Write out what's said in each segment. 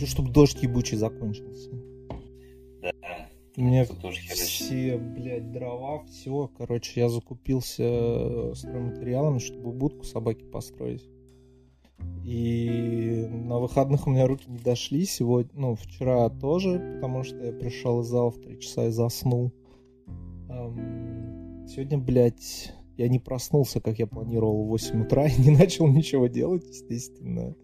Хочу, чтобы дождь ебучий закончился. Да. У меня тоже все, блядь, дрова, все. Короче, я закупился э, стройматериалами, чтобы будку собаки построить. И на выходных у меня руки не дошли. Сегодня, ну, вчера тоже, потому что я пришел из зала в 3 часа и заснул. Сегодня, блядь, я не проснулся, как я планировал, в 8 утра и не начал ничего делать, естественно.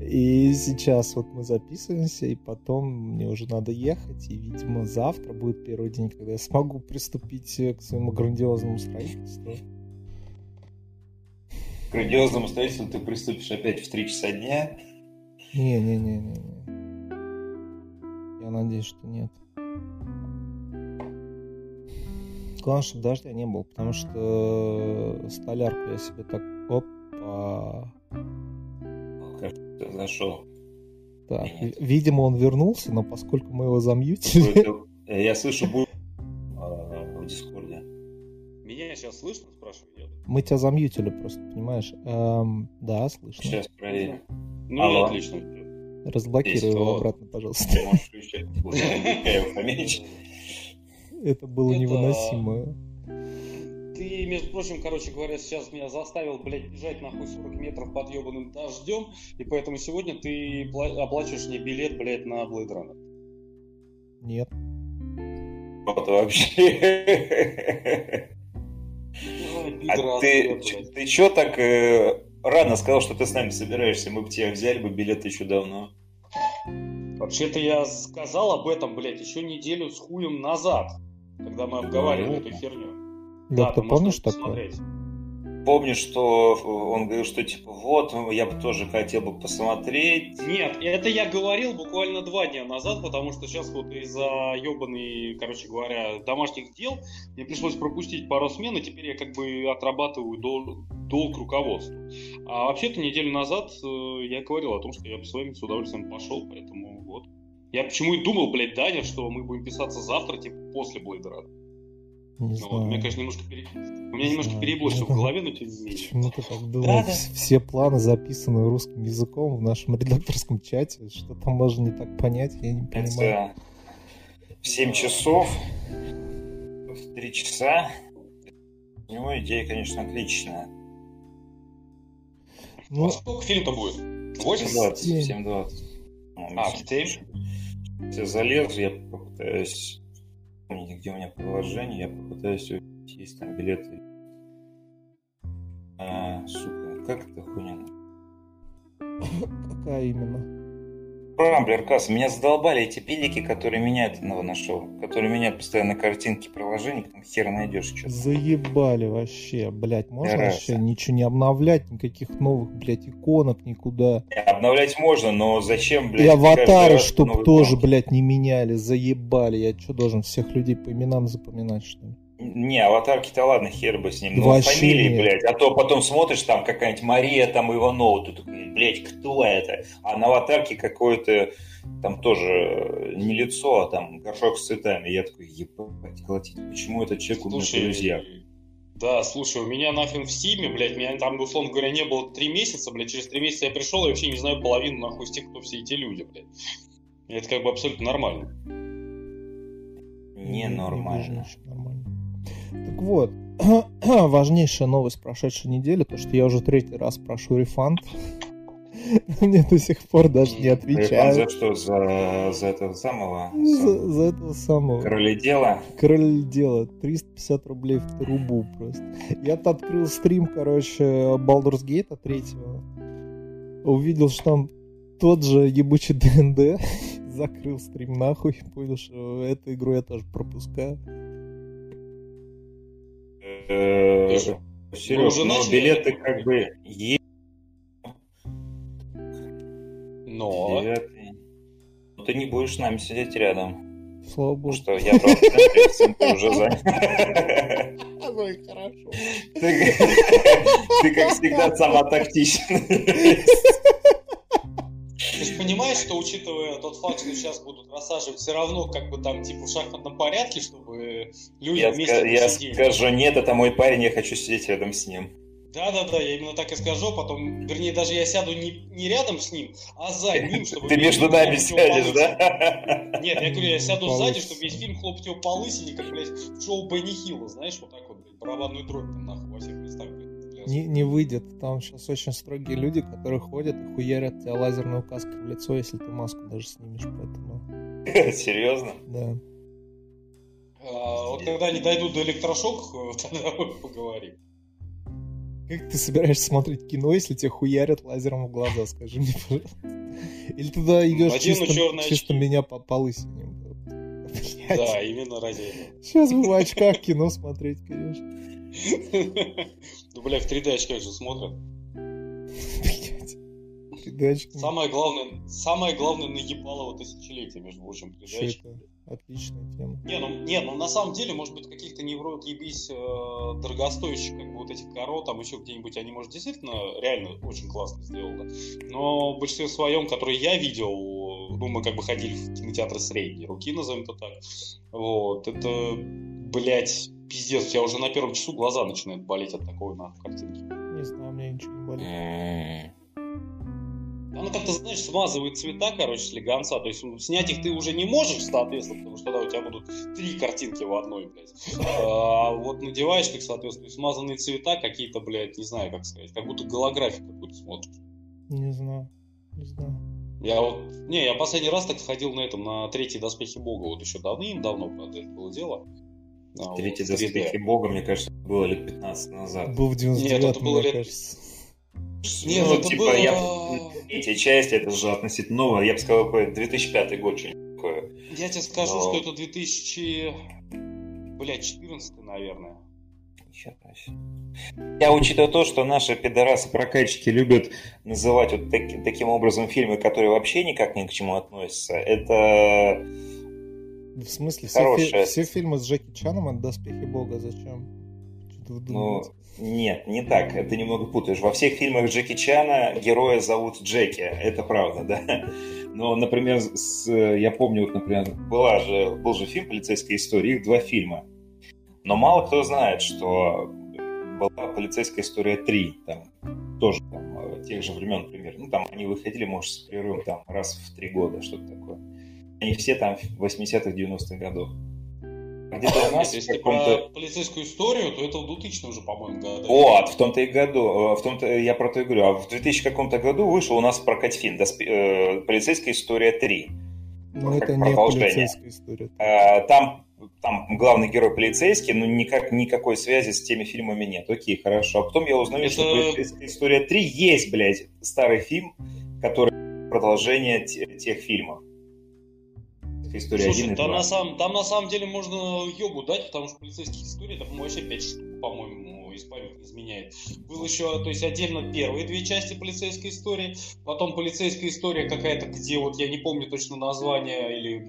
И сейчас вот мы записываемся, и потом мне уже надо ехать, и, видимо, завтра будет первый день, когда я смогу приступить э, к своему грандиозному строительству. К грандиозному строительству ты приступишь опять в 3 часа дня. Не-не-не-не. Я надеюсь, что нет. Главное, чтобы дождя не было, потому что столярку я себе так... Опа. Зашел. Так, Нет. ви- видимо, он вернулся, но поскольку мы его замьютили... Я слышу будет в Дискорде. Меня сейчас слышно, спрашиваю я? Мы тебя замьютили просто, понимаешь? Эм, да, слышно. Сейчас проверим. Ну, Алло. и отлично. Разблокируй его вот. обратно, пожалуйста. Это было Это- невыносимо. Ты, между прочим, короче говоря, сейчас меня заставил, блядь, бежать нахуй 40 метров под ебаным дождем, и поэтому сегодня ты пла- оплачиваешь мне билет, блядь, на Blade Runner. Нет. Вот вообще. А ты, ты чё так э, рано сказал, что ты с нами собираешься? Мы бы тебя взяли бы билет еще давно. Вообще-то я сказал об этом, блядь, еще неделю с хуем назад, когда мы обговаривали Ну. эту херню. Лёх, ты ты помнишь такое? посмотреть. Помню, что он говорил, что типа вот, я бы тоже хотел бы посмотреть. Нет, это я говорил буквально два дня назад, потому что сейчас вот из-за ебаной, короче говоря, домашних дел мне пришлось пропустить пару смен, и теперь я как бы отрабатываю дол- долг руководству. А вообще-то неделю назад э, я говорил о том, что я бы с вами с удовольствием пошел, поэтому вот. Я почему и думал, блядь, Даня, что мы будем писаться завтра, типа после Блейдера. Не Ну, вот, у меня, знаю. конечно, немножко, пере... у меня немножко знаю. перебор в Ну, голове, но тем не менее. Почему ты так думал? Да-да. Вс- Все планы записаны русским языком в нашем редакторском чате. Что там можно не так понять, я не понимаю. Это в 7 часов, в 3 часа. У него идея, конечно, отличная. Ну, А сколько фильм-то будет? 8? 7.20, Семь. 7.20. А, в 7? Я залезу, я попытаюсь... Помните, где у меня приложение, я попытаюсь увидеть, есть там билеты. А, сука, как это хуйня? какая именно? Рамблер касса. Меня задолбали эти пилики, которые меняют, одного нашел, которые меняют постоянно картинки приложений, там хер найдешь что-то. Заебали вообще, блядь. Можно Раз. вообще ничего не обновлять, никаких новых, блядь, иконок никуда. Обновлять можно, но зачем, блядь, И аватары, раз чтоб новый тоже, иконки? блядь, не меняли. Заебали. Я что, должен всех людей по именам запоминать, что ли? Не, аватарки-то ладно, хер бы с ним. Но Вообще фамилии, нет. блядь, а то потом смотришь, там какая-нибудь Мария там Иванова, ты такой, блядь, кто это? А на аватарке какое-то там тоже э, не лицо, а там горшок с цветами. Я такой, ебать, колотить, почему этот человек у меня друзьях? да, слушай, у меня нахрен в Стиме, блядь, меня там, условно говоря, не было три месяца, блядь, через три месяца я пришел, и вообще не знаю половину, нахуй, из тех, кто все эти люди, блядь. И это как бы абсолютно нормально. Ненормально. вижу ничего нормально. Так вот, важнейшая новость прошедшей недели, то, что я уже третий раз прошу рефанд. Мне до сих пор даже не Рефанд За отвечают. что? За, за этого самого? За, за этого самого Короли дела? король дела. 350 рублей в трубу просто. Я-то открыл стрим, короче, Baldur's Gate 3. Увидел, что там тот же ебучий ДНД. Закрыл стрим нахуй. Понял, что эту игру я тоже пропускаю. Э, Слушай, Серег, уже ну начали билеты это? как бы есть. Но... Девятый. Но ты не будешь с нами сидеть рядом. Слава богу. что я уже занят. Ну и хорошо. Ты, ты, как всегда, сама тактичный. Понимаешь, что учитывая тот факт, что сейчас будут рассаживать все равно как бы там типа в шахматном порядке, чтобы люди Я, вместе ска- я скажу, нет, это мой парень, я хочу сидеть рядом с ним. Да-да-да, я именно так и скажу, потом, вернее, даже я сяду не, не рядом с ним, а за ним, чтобы... Ты между нами сядешь, да? Нет, я говорю, я сяду сзади, чтобы весь фильм хлопать его по лысине, как, блядь, в шоу Бенни Хилла, знаешь, вот так вот, блядь, барабанную дробь там нахуй во всех местах, не, не выйдет. Там сейчас очень строгие люди, которые ходят и хуярят тебя лазерной указкой в лицо, если ты маску даже снимешь, поэтому... Серьезно? Да. А, вот когда они дойдут до электрошока, тогда поговорим. Как ты собираешься смотреть кино, если тебе хуярят лазером в глаза, скажи мне, пожалуйста. Или туда идешь чисто, чисто меня по, по лысине. Да, именно ради этого. Сейчас бы в очках кино смотреть, конечно. Ну, бля, в 3D очках же смотрят. Самое главное, самое главное наебалово тысячелетия, между прочим, 3D Отличная тема. Не, ну, не, ну на самом деле, может быть, каких-то неврот ебись э, дорогостоящих, как бы вот этих коро, там еще где-нибудь, они, может, действительно реально очень классно сделаны. Но в большинстве своем, которые я видел, ну, мы как бы ходили в кинотеатры средней руки, назовем это так. Вот, это, блядь, пиздец, у тебя уже на первом часу глаза начинают болеть от такой нахуй картинки. Не знаю, у меня ничего не болит. Оно как-то, знаешь, смазывает цвета, короче, слегонца. То есть снять их ты уже не можешь, соответственно, потому что тогда у тебя будут три картинки в одной, блядь. А вот надеваешь так, соответственно, смазанные цвета какие-то, блядь, не знаю, как сказать, как будто голографию какую-то смотришь. Не знаю, не знаю. Я вот, не, я последний раз так ходил на этом, на третьи доспехи бога, вот еще давным-давно, правда, это было дело. А, Третий вот, доспехи бога, мне кажется, было лет 15 назад. Был в 99 Нет, это было лет... кажется. Нет, ну, это типа, было... я... Третья часть, это же относительно новая. Я бы сказал, какой 2005 год что-нибудь такое. Я тебе скажу, Но... что это 2000... Блядь, 14 наверное. Я учитывая то, что наши пидорасы-прокатчики любят называть вот таки, таким образом фильмы, которые вообще никак ни к чему относятся, это... В смысле, все, фи- все фильмы с Джеки Чаном это «Доспехи Бога», зачем? Ну, нет, не так. Это немного путаешь. Во всех фильмах Джеки Чана героя зовут Джеки. Это правда, да. Но, например, с, я помню, вот, например, была же, был же фильм «Полицейская история», их два фильма. Но мало кто знает, что была «Полицейская история 3», там, тоже там, тех же времен примерно. Ну, там они выходили, может, с перерывом там раз в три года, что-то такое. Они все там в 80-х, 90-х годах. Где-то у нас если про полицейскую историю, то это в 2000 уже, по-моему, году. Вот, в том-то и году, э, в том-то я про то и говорю. А в 2000 каком-то году вышел у нас в прокат фильм э, «Полицейская история 3». Ну, это не полицейская история. А, там, там главный герой полицейский, но никак, никакой связи с теми фильмами нет. Окей, хорошо. А потом я узнаю, это... что «Полицейская история 3» есть, блядь, старый фильм, который продолжение тех фильмов история Слушай, 1 там На самом, там на самом деле можно йогу дать, потому что полицейских историй, там вообще 5 штук, по-моему, из памяти изменяет. Был еще, то есть отдельно первые две части полицейской истории, потом полицейская история какая-то, где вот я не помню точно название, или,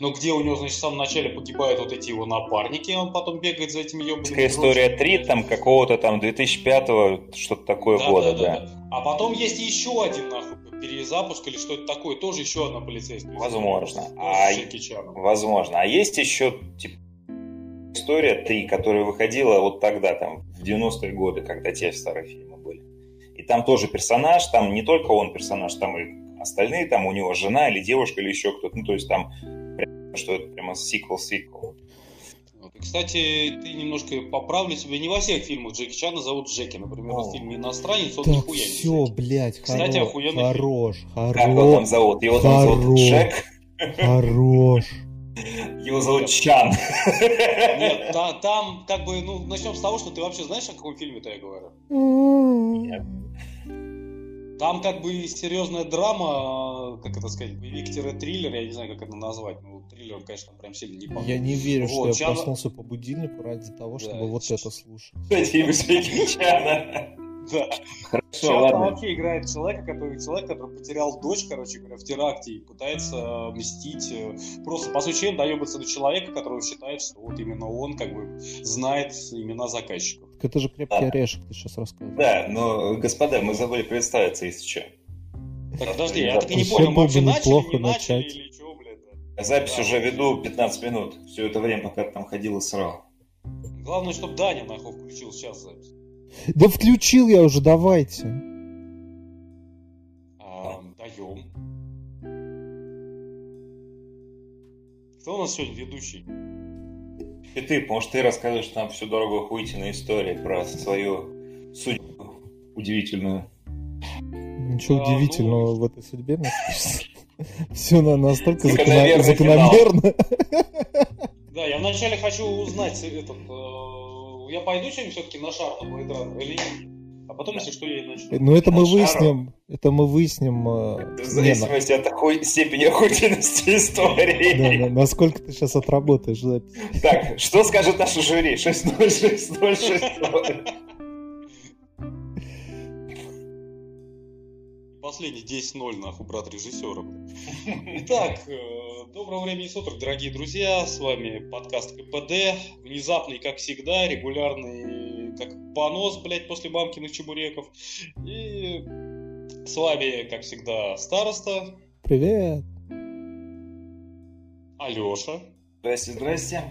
но где у него, значит, в самом начале погибают вот эти его напарники, он потом бегает за этими ебаными. История 3, там какого-то там 2005 что-то такое да, года, да, да. да. А потом есть еще один, нахуй, перезапуск или что-то такое, тоже еще одна полицейская. Возможно. А, возможно. А есть еще типа, история 3, которая выходила вот тогда, там, в 90-е годы, когда те старые фильмы были. И там тоже персонаж, там не только он персонаж, там и остальные, там у него жена или девушка или еще кто-то. Ну, то есть там что это прямо сиквел-сиквел. Кстати, ты немножко поправлю себя. Не во всех фильмах Джеки Чана зовут Джеки. Например, в фильме «Иностранец» он так нихуя не все, блядь, Кстати, хорош, охуенный хорош, фильм. хорош. Как его там зовут? Его там хорош, зовут Джек? Хорош. Его зовут Чан. Нет, та, там как бы, ну, начнем с того, что ты вообще знаешь, о каком фильме-то я говорю? Нет. Там как бы серьезная драма, как это сказать, боевик-триллер, я не знаю, как это назвать. Ну, триллер, конечно, прям сильно не похож. Я не верю, вот, что я проснулся по будильнику ради того, чтобы да, вот это слушать. Фильм Чана. Да. Хорошо, Сейчас ладно. вообще играет человека, который человек, который потерял дочь, короче говоря, в теракте и пытается э, мстить. Э, просто, по сути, доебаться до человека, который считает, что вот именно он как бы знает имена заказчиков. Так это же крепкий да. орешек, ты сейчас рассказываешь. Да, но, господа, мы забыли представиться, если что. Так, подожди, я так и не понял, мы вообще начали, не начали или что, блядь? Запись уже веду 15 минут. Все это время, пока ты там ходил и срал. Главное, чтобы Даня нахуй включил сейчас запись. Да включил я уже, давайте. А, даем. Кто у нас сегодня ведущий? И ты, может, ты расскажешь нам всю дорогу охуительную историю про свою судьбу удивительную. Ничего А, удивительного ну- в этой судьбе. мне кажется. Все настолько закономерно. Да, я вначале хочу узнать этот... э, я пойду сегодня все-таки на шар на Runner или нет? А потом, если что, я и начну. Но это мы Шаром. выясним. Это мы выясним. э, В зависимости от охуй- степени охуительности да, истории. на- насколько ты сейчас отработаешь запись. Так, что скажет наше жюри? 6-0, 6-0, 6-0. Последний 10-0, нахуй, брат режиссера. Итак, э, доброго времени суток, дорогие друзья. С вами подкаст КПД. Внезапный, как всегда, регулярный, как понос, блядь, после мамкиных чебуреков. И с вами, как всегда, староста Привет. Алеша. Здрасте, здрасте.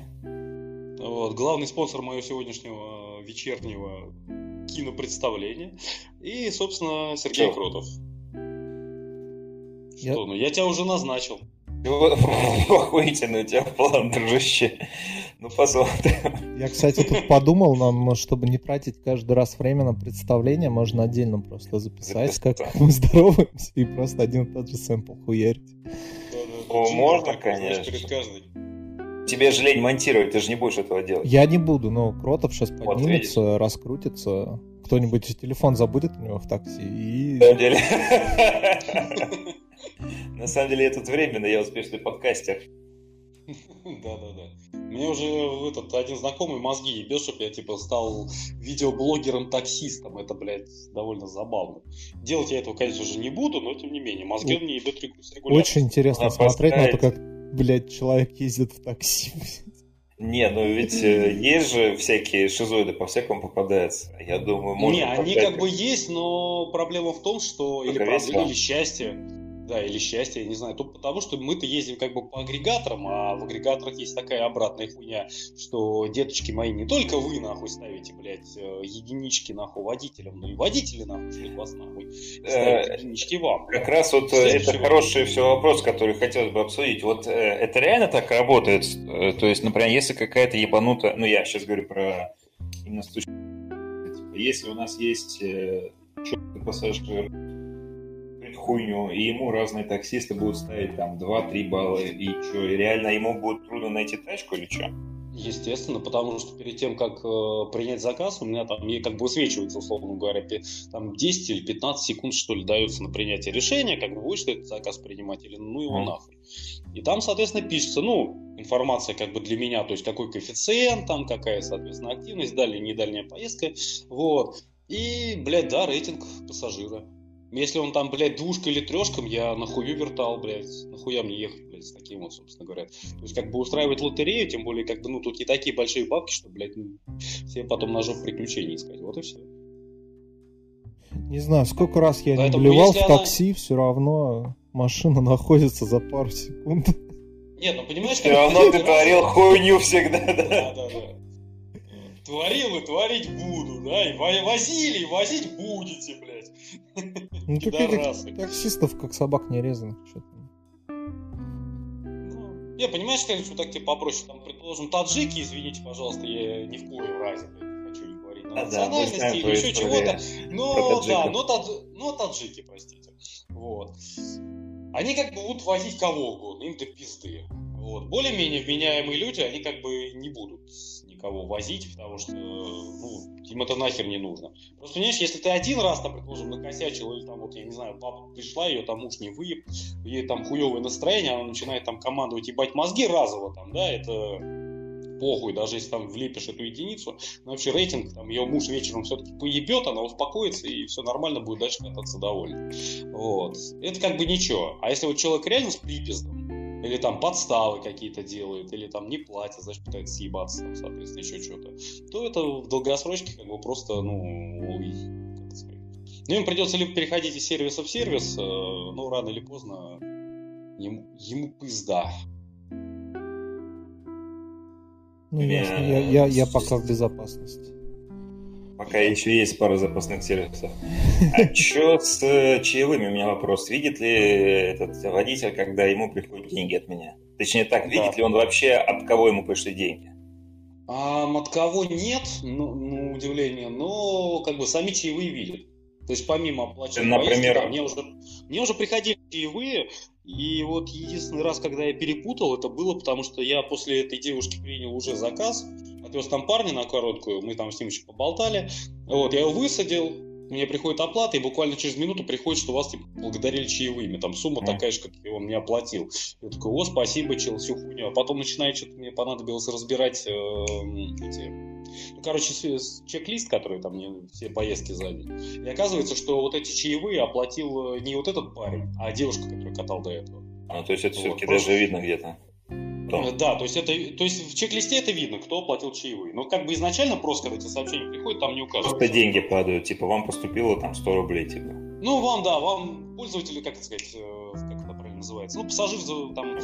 Вот, главный спонсор моего сегодняшнего вечернего кинопредставления. И, собственно, Сергей Чё? Кротов. Я- Что, ну я тебя уже назначил. Охуительный у тебя план, дружище. Ну, посмотрим. Я, кстати, тут подумал, нам, чтобы не тратить каждый раз время на представление, можно отдельно просто записать, как мы здороваемся, и просто один и тот же сэмпл хуярить. О, Джингл можно, конечно. перед каждой. Тебе же лень монтировать, ты же не будешь этого делать. Я не буду, но Кротов сейчас Вот поднимется, раскрутится. Кто-нибудь телефон забудет у него в такси и... На самом деле... Я тут временно, я успешный подкастер. Да-да-да. Мне уже этот один знакомый мозги ебет, чтоб я типа стал видеоблогером-таксистом. Это, блядь, довольно забавно. Делать я этого, конечно же, не буду, но тем не менее, мозги он мне ебет регу- с регулярностью. Очень интересно Надо смотреть на то, как, блядь, человек ездит в такси. Не, ну ведь э, есть же всякие шизоиды, по-всякому попадаются. Я думаю, можно... Не, они как бы есть, но проблема в том, что... Или, проблема, или счастье. Да, или счастье, я не знаю. Только потому, что мы-то ездим как бы по агрегаторам, а в агрегаторах есть такая обратная хуйня, что, деточки мои, не только вы, нахуй, ставите, блядь, э, единички, нахуй, водителям, но и водители, нахуй, шлют вас, нахуй, Э, единички вам. Как раз вот э, это хороший все вопрос, который хотелось бы обсудить. Вот это реально так работает? То есть, например, если какая-то ебанутая... Ну, я сейчас говорю про именно с точки типа, Если у нас есть чёртый пассажир хуйню, и ему разные таксисты будут ставить там 2-3 балла, и что, и реально ему будет трудно найти тачку или что? Естественно, потому что перед тем, как э, принять заказ, у меня там ей как бы высвечивается, условно говоря, там 10 или 15 секунд, что ли, дается на принятие решения, как бы будешь ты этот заказ принимать или ну его Мгм. нахуй. И там, соответственно, пишется, ну, информация как бы для меня, то есть какой коэффициент, там какая, соответственно, активность, дальняя, не дальняя поездка, вот. И, блядь, да, рейтинг пассажира. Если он там, блядь, двушка или трешком, я нахую вертал, блядь, нахуя мне ехать, блядь, с таким вот, собственно говоря. То есть, как бы устраивать лотерею, тем более, как бы, ну, тут не такие большие бабки, что, блядь, ну, себе потом ножов приключений искать. Вот и все. Не знаю, сколько раз я не Поэтому блевал если в она- такси, все равно машина находится за пару секунд. Нет, ну, понимаешь, Все как равно бы ты творил хуйню всегда, да? Да, да, да. Творил и творить буду, да, и во- возили, и возить будете, блядь. Ну, так Пидорасы. этих таксистов, как собак нерезанных. чё там. Ну, Не, понимаешь, конечно, так тебе попроще. Там, предположим, таджики, извините, пожалуйста, я ни в коем разе не хочу не говорить на А, да, национальности знаем или еще чего-то. Ну, таджиков. да, но, тадж- ну, таджики, простите. Вот. Они как бы будут возить кого угодно, им до пизды. Вот. Более-менее вменяемые люди, они как бы не будут никого возить, потому что ну, им это нахер не нужно. Просто, понимаешь, если ты один раз, там, предположим, накосячил, или там, вот, я не знаю, баба пришла, ее там муж не выеб, ей там хуевое настроение, она начинает там командовать ебать мозги разово, там, да, это похуй, даже если там влепишь эту единицу, но вообще рейтинг, там, ее муж вечером все-таки поебет, она успокоится, и все нормально будет дальше кататься довольно. Вот. Это как бы ничего. А если вот человек реально с припиздом, или там подставы какие-то делает, или там не платит, значит, пытается съебаться, там, соответственно, еще что-то, то это в долгосрочке как бы просто, ну. Ну, им придется либо переходить из сервиса в сервис, э, ну, рано или поздно ему, ему пизда. Ну, ясно. Я, я, я пока в безопасности. Пока еще есть пара запасных сервисов. А что с э, чаевыми? У меня вопрос. Видит ли этот водитель, когда ему приходят деньги от меня? Точнее так, видит да. ли он вообще, от кого ему пришли деньги? А, от кого нет, ну, ну, удивление, но как бы сами чаевые видят. То есть помимо оплачивания Например... поездки, да, мне, уже, мне уже приходили чаевые, и вот единственный раз, когда я перепутал, это было потому, что я после этой девушки принял уже заказ, отвез там парня на короткую, мы там с ним еще поболтали, вот, я его высадил, мне приходит оплата, и буквально через минуту приходит, что вас типа, благодарили чаевыми. Там сумма mm. такая же, как и он мне оплатил. Я такой, о, спасибо, чел, всю хуйню. А потом начинает что-то мне понадобилось разбирать э, эти ну, короче, чек-лист, который там мне все поездки сзади. И оказывается, что вот эти чаевые оплатил э, не вот этот парень, а девушка, которая катал до этого. А, то есть это вот, все-таки просто... даже видно где-то. Кто? Э, да, то есть, это, то есть в чек-листе это видно, кто оплатил чаевые. Но как бы изначально просто, когда эти сообщения приходят, там не указывается. Просто деньги падают, типа вам поступило там 100 рублей, типа. Ну, вам, да, вам пользователи, как это сказать, э, как это правильно называется, ну, пассажир там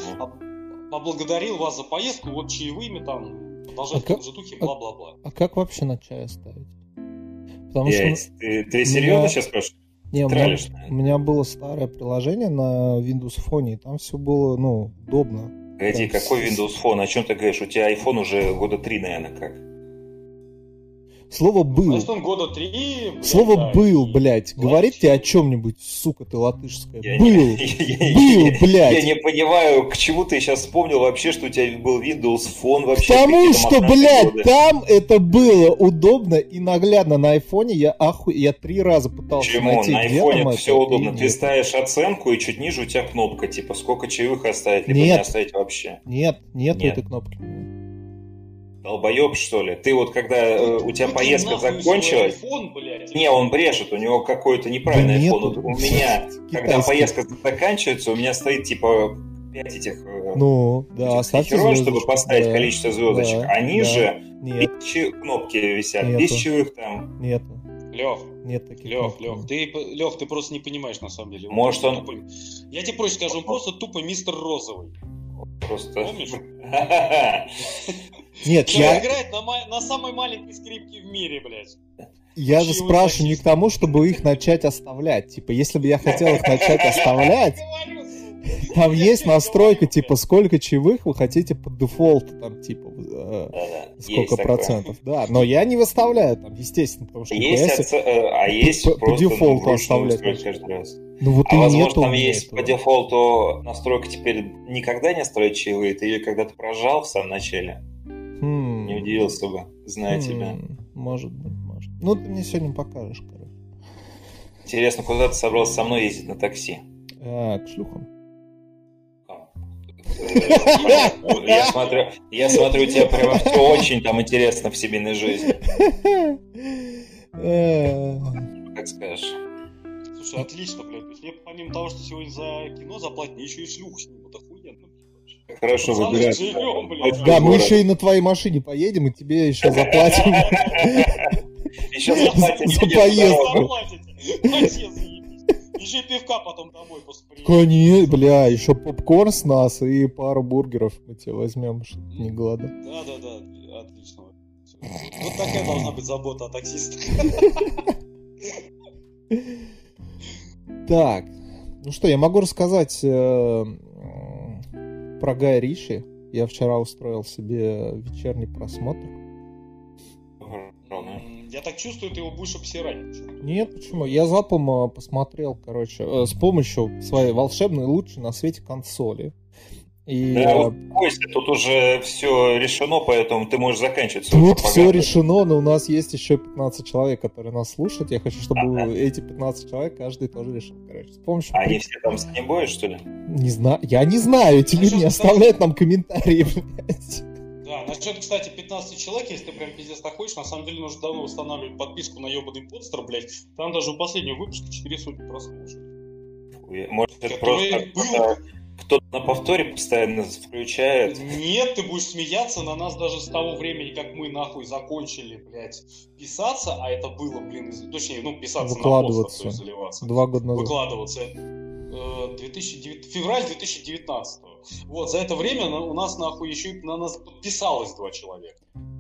поблагодарил вас за поездку, вот чаевыми там, продолжать а как, же духе, бла-бла-бла. А, а как вообще на чай оставить? Потому Я, что... Ты, ты серьезно меня... сейчас спрашиваешь? Не, у меня, у меня было старое приложение на Windows Phone, и там все было, ну, удобно. Погоди, какой Windows Phone? О чем ты говоришь? У тебя iPhone уже года три, наверное, как? Слово «был». Может, он года три... Слово да, «был», блядь. Говорит тебе о чем-нибудь, сука ты латышская. Я был. Не, был, блядь. Я не понимаю, к чему ты сейчас вспомнил вообще, что у тебя был Windows Phone вообще. Потому что, блядь, годы. там это было удобно и наглядно. На айфоне я аху... Я три раза пытался Почему? найти, на айфоне все удобно. Ты ставишь оценку, и чуть ниже у тебя кнопка, типа, сколько чаевых оставить, либо нет. не оставить вообще. Нет, нет, нет. этой кнопки. Долбоеб, что ли? Ты вот когда э, у тебя поездка закончилась... IPhone, блядь, не, он брешет, у него какой-то неправильный да iPhone. Нету. У меня, когда поездка заканчивается, у меня стоит типа 5 этих э, ну, да, этих херов, чтобы поставить да, количество звездочек. Да, Они да. же Нет. без кнопки висят, Нету. без чаевых там. Нету. Лех, нет таких Лех, Лех, ты, Лех, ты просто не понимаешь на самом деле. Может он... Тупо... Я тебе проще скажу, он просто тупо мистер Розовый. Просто... Помнишь? Нет, я... играет на, на самой маленькой скрипке в мире, блядь. Я же спрашиваю не к тому, чтобы их начать оставлять. Типа, если бы я хотел их начать оставлять, там есть настройка, типа, сколько чаевых вы хотите по дефолту, там, типа, э, сколько процентов. Да, но я не выставляю там, естественно, потому что... Есть, э, а есть по, по дефолту оставлять. Каждый раз. Ну вот а и возможно, нету там есть этого. по дефолту настройка теперь никогда не оставлять чаевые, ты ее когда-то прожал в самом начале. Хм. Не удивился бы, зная хм. тебя. Может быть, может. Ну, ты мне сегодня покажешь, короче. Интересно, куда ты собрался со мной ездить на такси? А, к шлюхам. Я смотрю, я смотрю, у тебя прямо все очень там интересно в семейной жизни. Как скажешь. Слушай, отлично, блядь. Мне помимо того, что сегодня за кино заплатят, мне еще и шлюх снимут охуенно. Хорошо выбирать. Да, мы еще и на твоей машине поедем, и тебе еще заплатим. Еще заплатим. За поездку. Еще пивка потом домой после Конечно, бля, еще попкорн с нас и пару бургеров мы тебе возьмем, чтобы не голодать. Да, да, да, отлично. Вот такая должна быть забота о таксистах. Так, ну что, я могу рассказать э, про Гая Риши. Я вчера устроил себе вечерний просмотр. Я так чувствую, ты его будешь обсирать. Нет, почему? Я залпом э, посмотрел, короче, э, с помощью своей волшебной лучшей на свете консоли. И... Да, тут уже все решено, поэтому ты можешь заканчивать Тут все решено, но у нас есть еще 15 человек, которые нас слушают. Я хочу, чтобы ага. эти 15 человек каждый тоже решил, короче. С помощью... А они все там с ним что ли? Не знаю. Я не знаю, эти люди не оставляют нам комментарии, блядь. Да, насчет, кстати, 15 человек, если ты прям пиздец так хочешь, на самом деле нужно давно устанавливать подписку на ебаный подстер, блядь. Там даже у последнего выпуска 4 сотни просмотров. Может, это просто... Был кто-то на повторе постоянно включает. Нет, ты будешь смеяться на нас даже с того времени, как мы нахуй закончили, блядь, писаться, а это было, блин, из... точнее, ну, писаться Выкладываться. на пост, заливаться. Два года назад. Выкладываться. 2009... Э, февраль 2019. Вот, за это время у нас нахуй еще на нас подписалось два человека.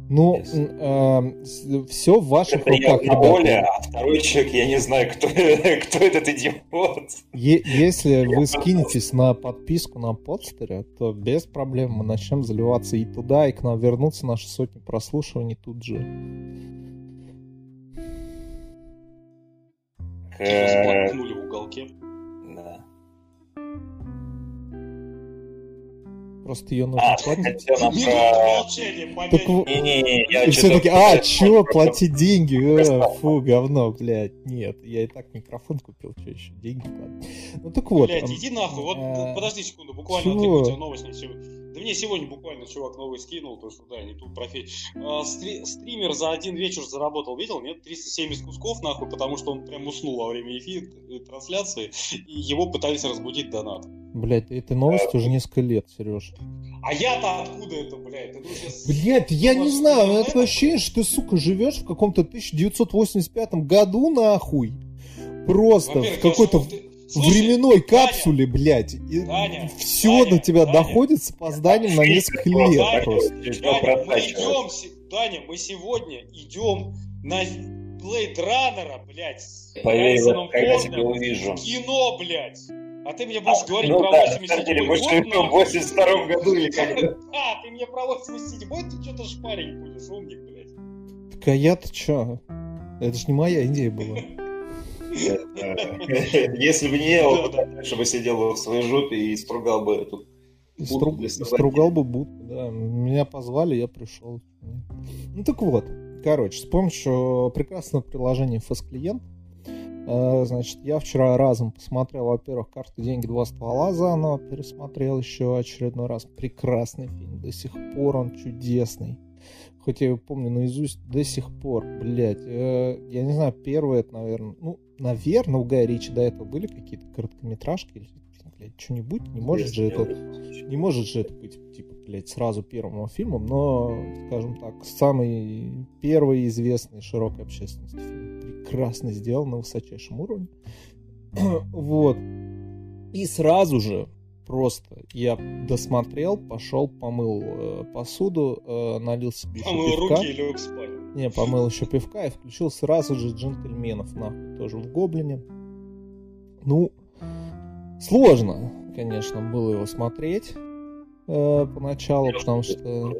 Ну, э, все в ваших Это я руках, на ребята. воле, а второй человек, я не знаю, кто, кто этот идиот. Е- если вы скинетесь на подписку на подстере, то без проблем мы начнем заливаться и туда, и к нам вернутся наши сотни прослушиваний тут же. Э, в уголке. Просто ее нужно А, платить. про... Так в- Не-не-не, я И все таки а, чё, платить деньги? А, фу, говно, блядь. Нет, я и так микрофон купил, что еще, деньги платить. Ну так вот. Блять, эм, иди нахуй. Вот э, подожди секунду, буквально вот какую у тебя новость не. Да мне сегодня буквально чувак новый скинул, то что да, не тут профи. А, стри- стример за один вечер заработал, видел, нет? 370 кусков нахуй, потому что он прям уснул во время эфира, э, трансляции, и его пытались разбудить донат. Блядь, этой новости уже несколько лет, Сереж. А я-то откуда это, блядь? Ты думаешь, я с- Блядь, я не знаю, интернетом? такое ощущение, что ты, сука, живешь в каком-то 1985 году, нахуй. Просто в какой-то ты- Слушай, временной Даня, капсуле, блядь. И Даня, все Даня, на тебя Даня. доходит с опозданием на несколько лет Даня, просто. Чуть Даня, мы идем, Даня, мы сегодня идем на Blade Runner, блядь, с Поверь, вот когда тебя увижу. в кино, блядь. А ты мне будешь говорить Ну про да, 87 на самом деле, год, живем в нахуй? 82 году или когда. А, ты мне про 87 ты что-то шпарить будешь, умник, блядь. Так а я-то чё? Это же не моя идея была. Если бы не я, он дальше бы сидел в своей жопе и стругал бы эту И Будку стру- для и собаки. стругал бы будку, да. Меня позвали, я пришел. Ну так вот, короче, с помощью прекрасного приложения FS-клиент, э, значит, я вчера разом посмотрел, во-первых, «Карты, деньги, два ствола» заново, пересмотрел еще очередной раз. Прекрасный фильм, до сих пор он чудесный. Хоть я его помню наизусть до сих пор, блядь. э, я не знаю, первый это, наверное, ну, наверное, у Гая Ричи до этого были какие-то короткометражки или, блядь, что-нибудь. Не может же это не может же это быть, типа, блядь, сразу первым фильмом, но, скажем так, самый первый известный широкой общественности фильм. Прекрасно сделан на высочайшем уровне. вот. И сразу же просто я досмотрел, пошел, помыл э, посуду, э, налил себе еще Помыл пивка. руки и лег спать. Не, помыл еще пивка и включил сразу же джентльменов, нахуй, тоже в Гоблине. Ну, сложно, конечно, было его смотреть э, поначалу, потому что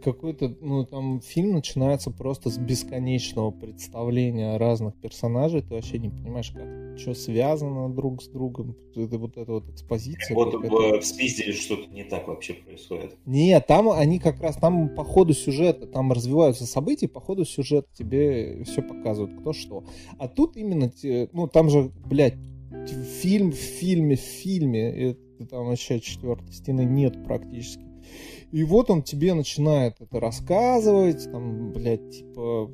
какой-то, ну, там фильм начинается просто с бесконечного представления разных персонажей, ты вообще не понимаешь, как, что связано друг с другом, это вот эта вот экспозиция. Вот какая-то. в, в спизде что-то не так вообще происходит. Нет, там они как раз, там по ходу сюжета, там развиваются события, по ходу сюжета тебе все показывают, кто что. А тут именно, ну, там же, блядь, фильм в фильме в фильме, это, там вообще четвертой стены нет практически. И вот он тебе начинает это рассказывать, там, блядь, типа,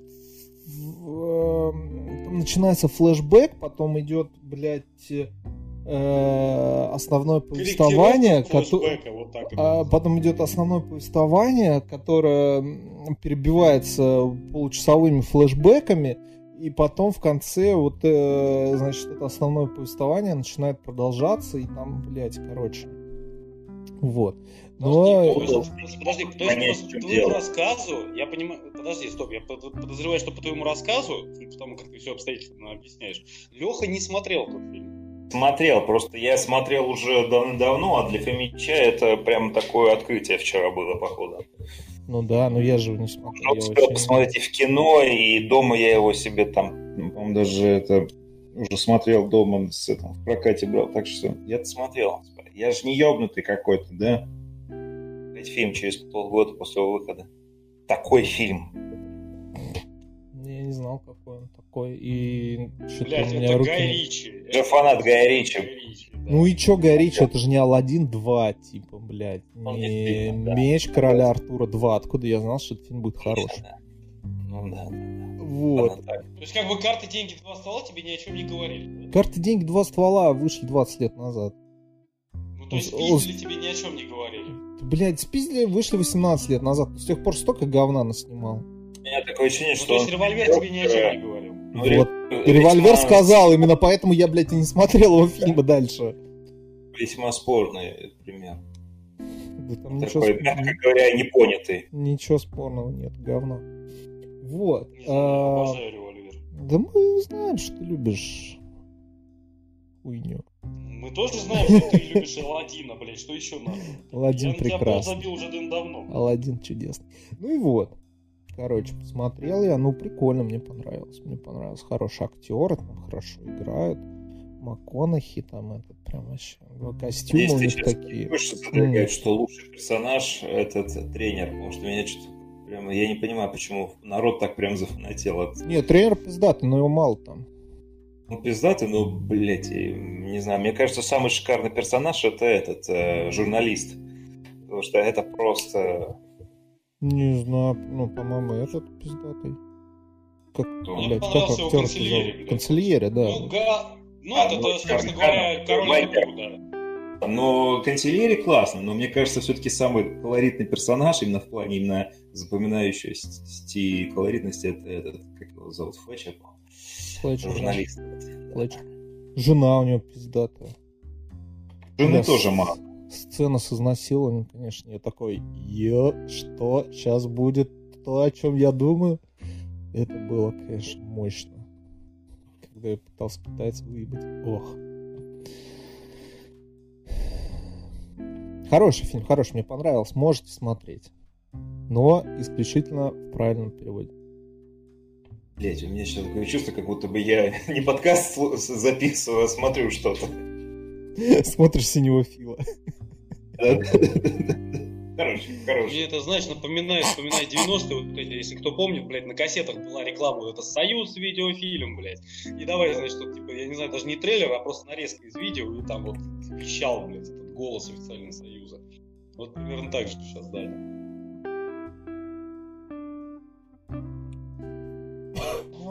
в- эм, там начинается флешбэк, потом идет, блядь, э, основное повествование, Корректировка кото- флешбека, вот так а потом идет основное повествование, которое перебивается получасовыми флешбеками, и потом в конце вот, э, значит, это основное повествование начинает продолжаться, и там, блядь, короче. Вот. Но... Подожди, подожди, подожди, по твоему рассказу, я понимаю, подожди, стоп, я под- подозреваю, что по твоему рассказу, потому как ты все обстоятельно объясняешь, Леха не смотрел тот фильм. Смотрел, просто я смотрел уже давно, а для Фомича это прям такое открытие вчера было, походу. Ну да, но я же его не смотрел. Я я успел очень- посмотреть и в кино, и дома я его себе там, ну, по-моему, даже это уже смотрел дома с этим, в прокате брал, так что я-то смотрел. Я же не ебнутый какой-то, да? Блять, фильм через полгода после его выхода. Такой фильм. Я не знал, какой он такой, и у меня это руки... Гай не- Ричи. Я фанат Гая Ричи. да. Ну и чё, Гай Ричи, это же не Алладин 2, типа, блядь. Он Не действительно, да. Меч короля Артура 2. Откуда я знал, что этот фильм будет хороший? Ну да. Вот. Она так. То есть как бы карты, деньги, два стола тебе ни о чем не говорили, да? Карты, деньги, два ствола вышли 20 лет назад. Ну то есть О, пиздили тебе ни о чем не говорили. Блядь, спиздили, вышли 18 лет назад. С тех пор столько говна наснимал. У меня такое ощущение, Ну что то есть револьвер тебе ни о чем не говорил. Ну, Вот. ре- И револьвер весьма- сказал, именно поэтому я, блядь, и не смотрел его фильмы дальше. Весьма спорный пример. Да там Такой, ничего, мягко говоря, непонятый. ничего спорного нет, говно. Вот. Не знаю, а, обожаю револьвер. да мы знаем, что ты любишь хуйню. Мы тоже знаем, что ты любишь Аладдина, блядь, что еще надо? Аладдин Я на тебя прекрасный. забил уже давно. Аладдин чудесный. Ну и вот. Короче, посмотрел я, ну прикольно, мне понравилось. Мне понравилось. Хороший актер, там хорошо играют. МакКонахи там этот прям вообще. ну, Костюмы у них такие. Больше задвигает, что лучший персонаж этот тренер, потому что меня что-то прямо, я не понимаю, почему народ так прям зафанател от Нет, тренер пиздатый, но его мало там. Ну, пиздатый, ну, блядь, не знаю, мне кажется, самый шикарный персонаж это этот, э, журналист. Потому что это просто... Не знаю, ну, по-моему, этот пиздатый. Как, Мне блядь, понравился как актер блядь. Консильери, да. Ну, га... ну А, это, ну, собственно говоря, король да. Но Канцелери классно, но мне кажется, все-таки самый колоритный персонаж именно в плане именно запоминающейся и колоритности это этот, как его зовут, Флетчер, по-моему, Флетчер, журналист. Флетчер. Жена у него пиздатая. Жены тоже мало. Сцена с изнасилованием, конечно, я такой, ё, что сейчас будет то, о чем я думаю. Это было, конечно, мощно. Когда я пытался пытаться выебать. Ох. Хороший фильм, хороший, мне понравился. Можете смотреть. Но исключительно в правильном переводе. Блять, у меня сейчас такое чувство, как будто бы я не подкаст записываю, а смотрю что-то. Смотришь синего фила. Хороший, хороший. Мне это, знаешь, напоминает, вспоминает 90-е, вот эти, если кто помнит, блядь, на кассетах была реклама, вот это Союз видеофильм, блядь. И давай, значит, что типа, я не знаю, даже не трейлер, а просто нарезка из видео, и там вот вещал, блядь, этот голос официального Союза. Вот примерно так же сейчас, да.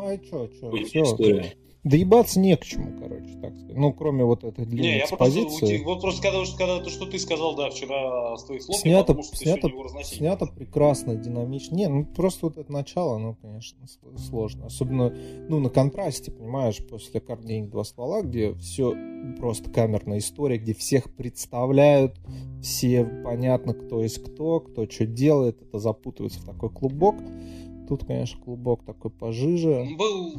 А чё, чё, чё? история. Доебаться не к чему, короче, так сказать. Ну, кроме вот этой длинной Не, я просто, экспозиции. вот просто когда, когда то, что ты сказал, да, вчера с твоих слов, Снято, подумал, что снято, снято прекрасно, динамично. Не, ну просто вот это начало, ну, конечно, сл- сложно. Особенно, ну, на контрасте, понимаешь, после «Корней два ствола», где все просто камерная история, где всех представляют, все понятно, кто есть кто, кто что делает, это запутывается в такой клубок. Тут, конечно, клубок такой пожиже. Был,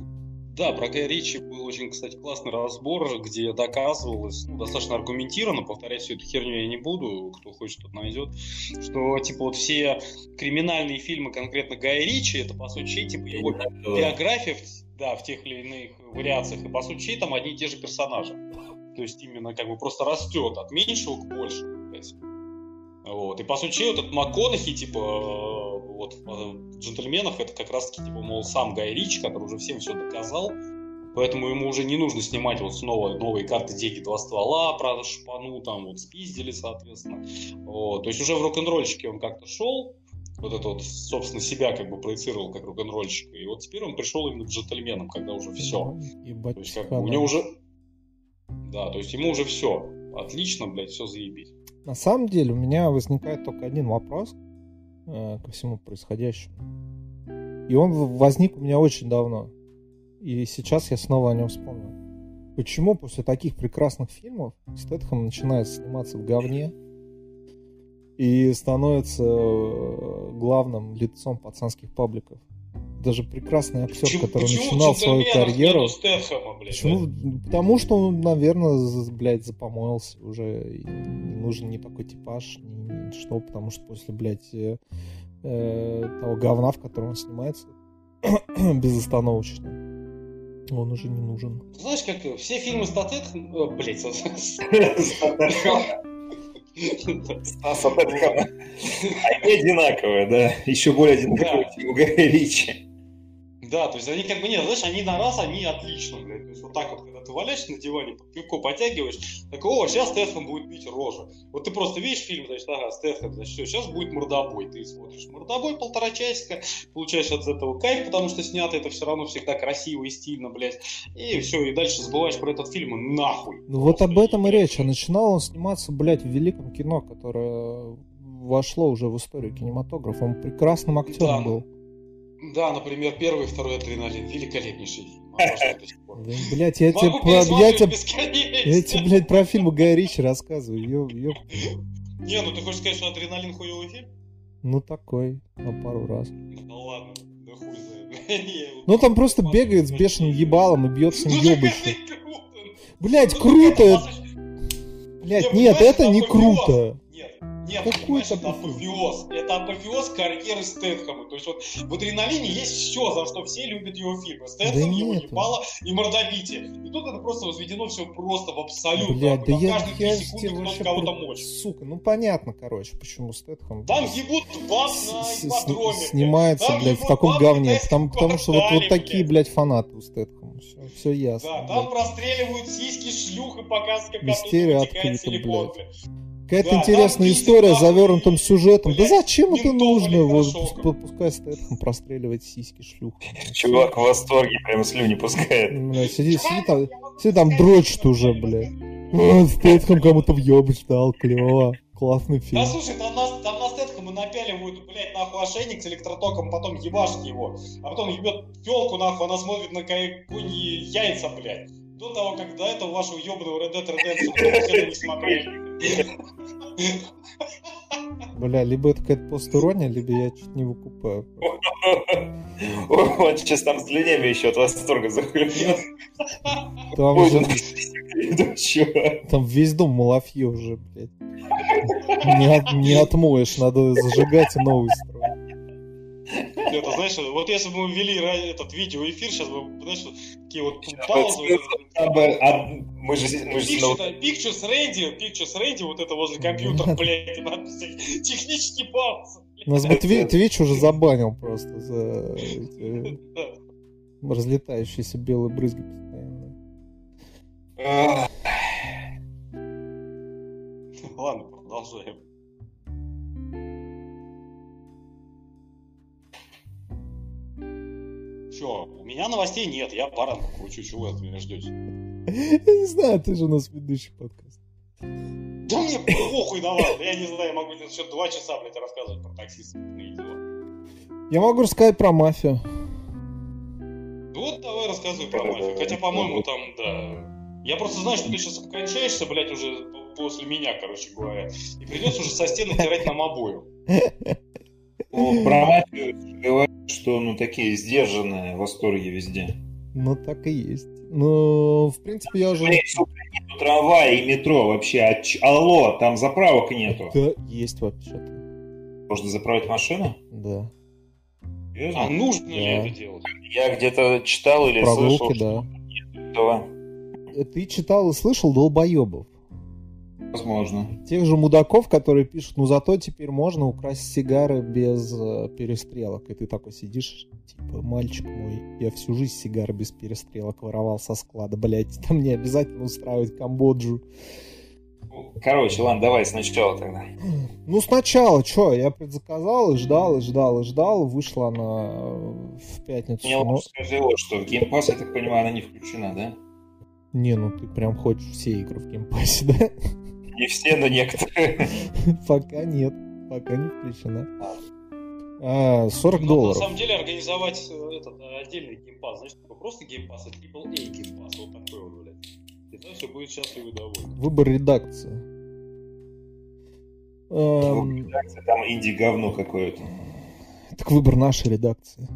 да, про Гая Ричи был очень, кстати, классный разбор, где доказывалось, ну, достаточно аргументированно, повторять всю эту херню я не буду, кто хочет, тот найдет, что, типа, вот все криминальные фильмы конкретно Гая Ричи, это, по сути, типа, его биография, в- да, в тех или иных вариациях, и, по сути, там одни и те же персонажи. То есть, именно, как бы, просто растет от меньшего к большему. Вот. И по сути, вот этот МакКонахи, типа, вот в джентльменах, это как раз таки, типа, мол, сам Гай Ричи, который уже всем все доказал. Поэтому ему уже не нужно снимать вот снова новые карты деньги два ствола про шпану, там вот спиздили, соответственно. Вот. То есть уже в рок-н-ролльщике он как-то шел, вот это вот, собственно, себя как бы проецировал как рок-н-ролльщика. И вот теперь он пришел именно к джентльменам, когда уже все. Ебать, То есть как бы у него уже... Да, то есть ему уже все. Отлично, блядь, все заебись. На самом деле у меня возникает только один вопрос э, ко всему происходящему. И он возник у меня очень давно. И сейчас я снова о нем вспомнил. Почему после таких прекрасных фильмов Стэтхэм начинает сниматься в говне и становится э, главным лицом пацанских пабликов? Даже прекрасный актер, Почему- который почему начинал свою карьеру... Стэтхэма, блядь, Почему? Потому что он, наверное, блядь, запомоился уже. И не нужен не такой типаж, ни, ни что, потому что после, блядь, э, э, того говна, в котором он снимается, безостановочно, он уже не нужен. Знаешь, как все фильмы Статхэм... Э, блядь, Стаса Бэтхэма. Они одинаковые, да. Еще более одинаковые, чем у Гая Ричи. Да, то есть они как бы, нет, знаешь, они на раз, они отлично, блядь. То есть вот так вот, когда ты валяешься на диване, под пивко потягиваешь, так, о, сейчас Стэтхэм будет бить рожу. Вот ты просто видишь фильм, значит, ага, Стэтхэм, значит, все, сейчас будет мордобой. Ты смотришь мордобой полтора часика, получаешь от этого кайф, потому что снято это все равно всегда красиво и стильно, блядь. И все, и дальше забываешь про этот фильм и нахуй. Ну вот об этом и речь. А начинал он сниматься, блядь, в великом кино, которое вошло уже в историю кинематографа. Он прекрасным актером Да. был. Да, например, первый и второй адреналин. Великолепнейший фильм. Блин, Блядь, я тебе, про- я тебе, бесконечно. я тебе, блядь, про фильмы Гая Ричи рассказываю. Ё- ёп. Не, ну ты хочешь сказать, что адреналин хуёвый фильм? Ну, такой, на пару раз. Ну ладно, да хуй знает. Ну, там просто бегает с бешеным ебалом и бьется Ну, круто. Блять, Ну, круто! Блять, Не, нет, это не круто. Нет, Какой это апофеоз? Это апофеоз карьеры Стэтхэма. То есть вот в адреналине есть все, за что все любят его фильмы. Стэтхэм, его нету. ебало и мордобитие. И тут это просто возведено все просто в абсолют. Блять, да я, каждые я секунды кто-то кого-то про- мочит. Сука, ну понятно, короче, почему Стэтхэм... Там ебут баб на ипподроме. блядь. снимается, Там блядь, в в говне. Там, потому что вот, вот такие, блядь. блядь, фанаты у Стэтхэма. Все, все ясно. Да, блядь. там простреливают сиськи, шлюх и показывают, как Мистерия открыта, блядь. Какая-то Да, интересная там история пиздец, с завернутым и, сюжетом. Да блядь, зачем это нужно? Вот, пускай Стэтхэм простреливает сиськи шлюх. Чувак в восторге, прям слюни пускает. Бля, сиди, сиди там, сиди там дрочит уже, бля. А, Стэтхэм кому-то въебать дал, клево. Классный фильм. Да слушай, там на, там на Стэтхэма напяливают, блядь, нахуй ошейник с электротоком, потом ебашит его. А потом ебет телку, нахуй, она смотрит на какие яйца, блядь. До того, как до этого вашу ебаную Red Dead Redemption не смотрели. Бля, либо это какая-то постирония, либо я чуть не выкупаю. Он сейчас там с слюнями еще от восторга захлебнет. Там, чувак. там весь дом малафье уже, блядь. Не, от- не отмоешь, надо зажигать и новый строить. Это, знаешь, вот если бы мы ввели этот видеоэфир, сейчас бы, знаешь, такие вот паузы. Мы же мы же Pictures, Radio, Pictures Radio, вот это возле компьютера, блядь, надписи, технический паузы. Нас бы Твич уже забанил просто за разлетающиеся белые брызги постоянно. Ладно, продолжаем. Все, у меня новостей нет, я баранку кручу, чего вы от меня ждете? Я не знаю, ты же у нас ведущий подкаст. Да мне похуй на вас, я не знаю, я могу еще два часа, блядь, рассказывать про таксистов дела. Я могу рассказать про мафию. Ну вот давай рассказывай про мафию. Хотя, по-моему, там, да. Я просто знаю, что ты сейчас обкончаешься, блядь, уже после меня, короче говоря. И придется уже со стены тирать нам обоим. ну, Про мафию что ну такие сдержанные восторги везде. Ну, так и есть. Ну, в принципе, я уже... Нету трамвая и метро вообще. А ч- Алло, там заправок нету. Да, есть вообще-то. Можно заправить машину? Да. Серьезно? А нужно ли это делать? Я где-то читал или Прогулки, слышал, да. что этого Э, Ты читал и слышал долбоебов. Возможно. Тех же мудаков, которые пишут, ну зато теперь можно украсть сигары без э, перестрелок. И ты такой сидишь, типа, мальчик мой, я всю жизнь сигары без перестрелок воровал со склада, блядь. Там не обязательно устраивать Камбоджу. Короче, ладно, давай сначала тогда. Ну, сначала, что, я предзаказал и ждал, и ждал, и ждал. Вышла она э, в пятницу. Мне Ну, лучше скажи вот, что в Game Pass, я так понимаю, она не включена, да? Не, ну ты прям хочешь все игры в Game Pass е, да? Не все, но некоторые. Пока нет, пока не включена. А, 40 Ну, долларов. На самом деле организовать э, этот э, отдельный геймпас, такой просто Game Pass, а AAA Game Pass, вот такой вот, блядь. И тогда все будет счастливы и довольны. Выбор редакции. Эм, Там инди-говно какое-то. так выбор нашей редакции.